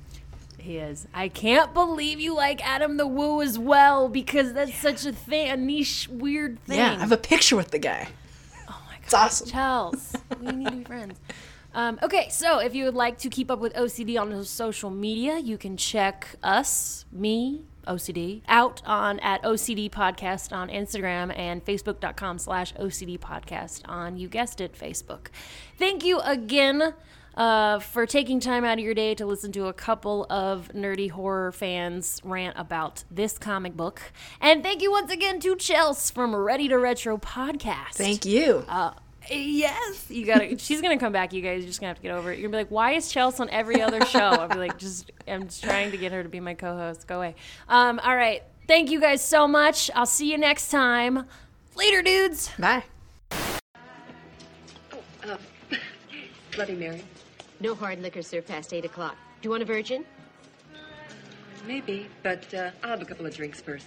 He is. I can't believe you like Adam the Woo as well because that's such a thing, a niche, weird thing. Yeah, I have a picture with the guy. oh my god, It's awesome. Chels, we need to be friends. Um, okay, so if you would like to keep up with OCD on social media, you can check us, me, OCD, out on at OCD Podcast on Instagram and Facebook.com slash OCD Podcast on, you guessed it, Facebook. Thank you again uh, for taking time out of your day to listen to a couple of nerdy horror fans rant about this comic book. And thank you once again to Chels from Ready to Retro Podcast. Thank you. Uh, yes, you gotta. she's gonna come back. You guys You're just gonna have to get over it. You're gonna be like, "Why is Chelsea on every other show?" I'll be like, "Just, I'm just trying to get her to be my co-host. Go away." Um, all right. Thank you guys so much. I'll see you next time. Later, dudes. Bye. uh Bloody Mary. No hard liquor served past 8 o'clock. Do you want a virgin? Maybe, but uh, I'll have a couple of drinks first.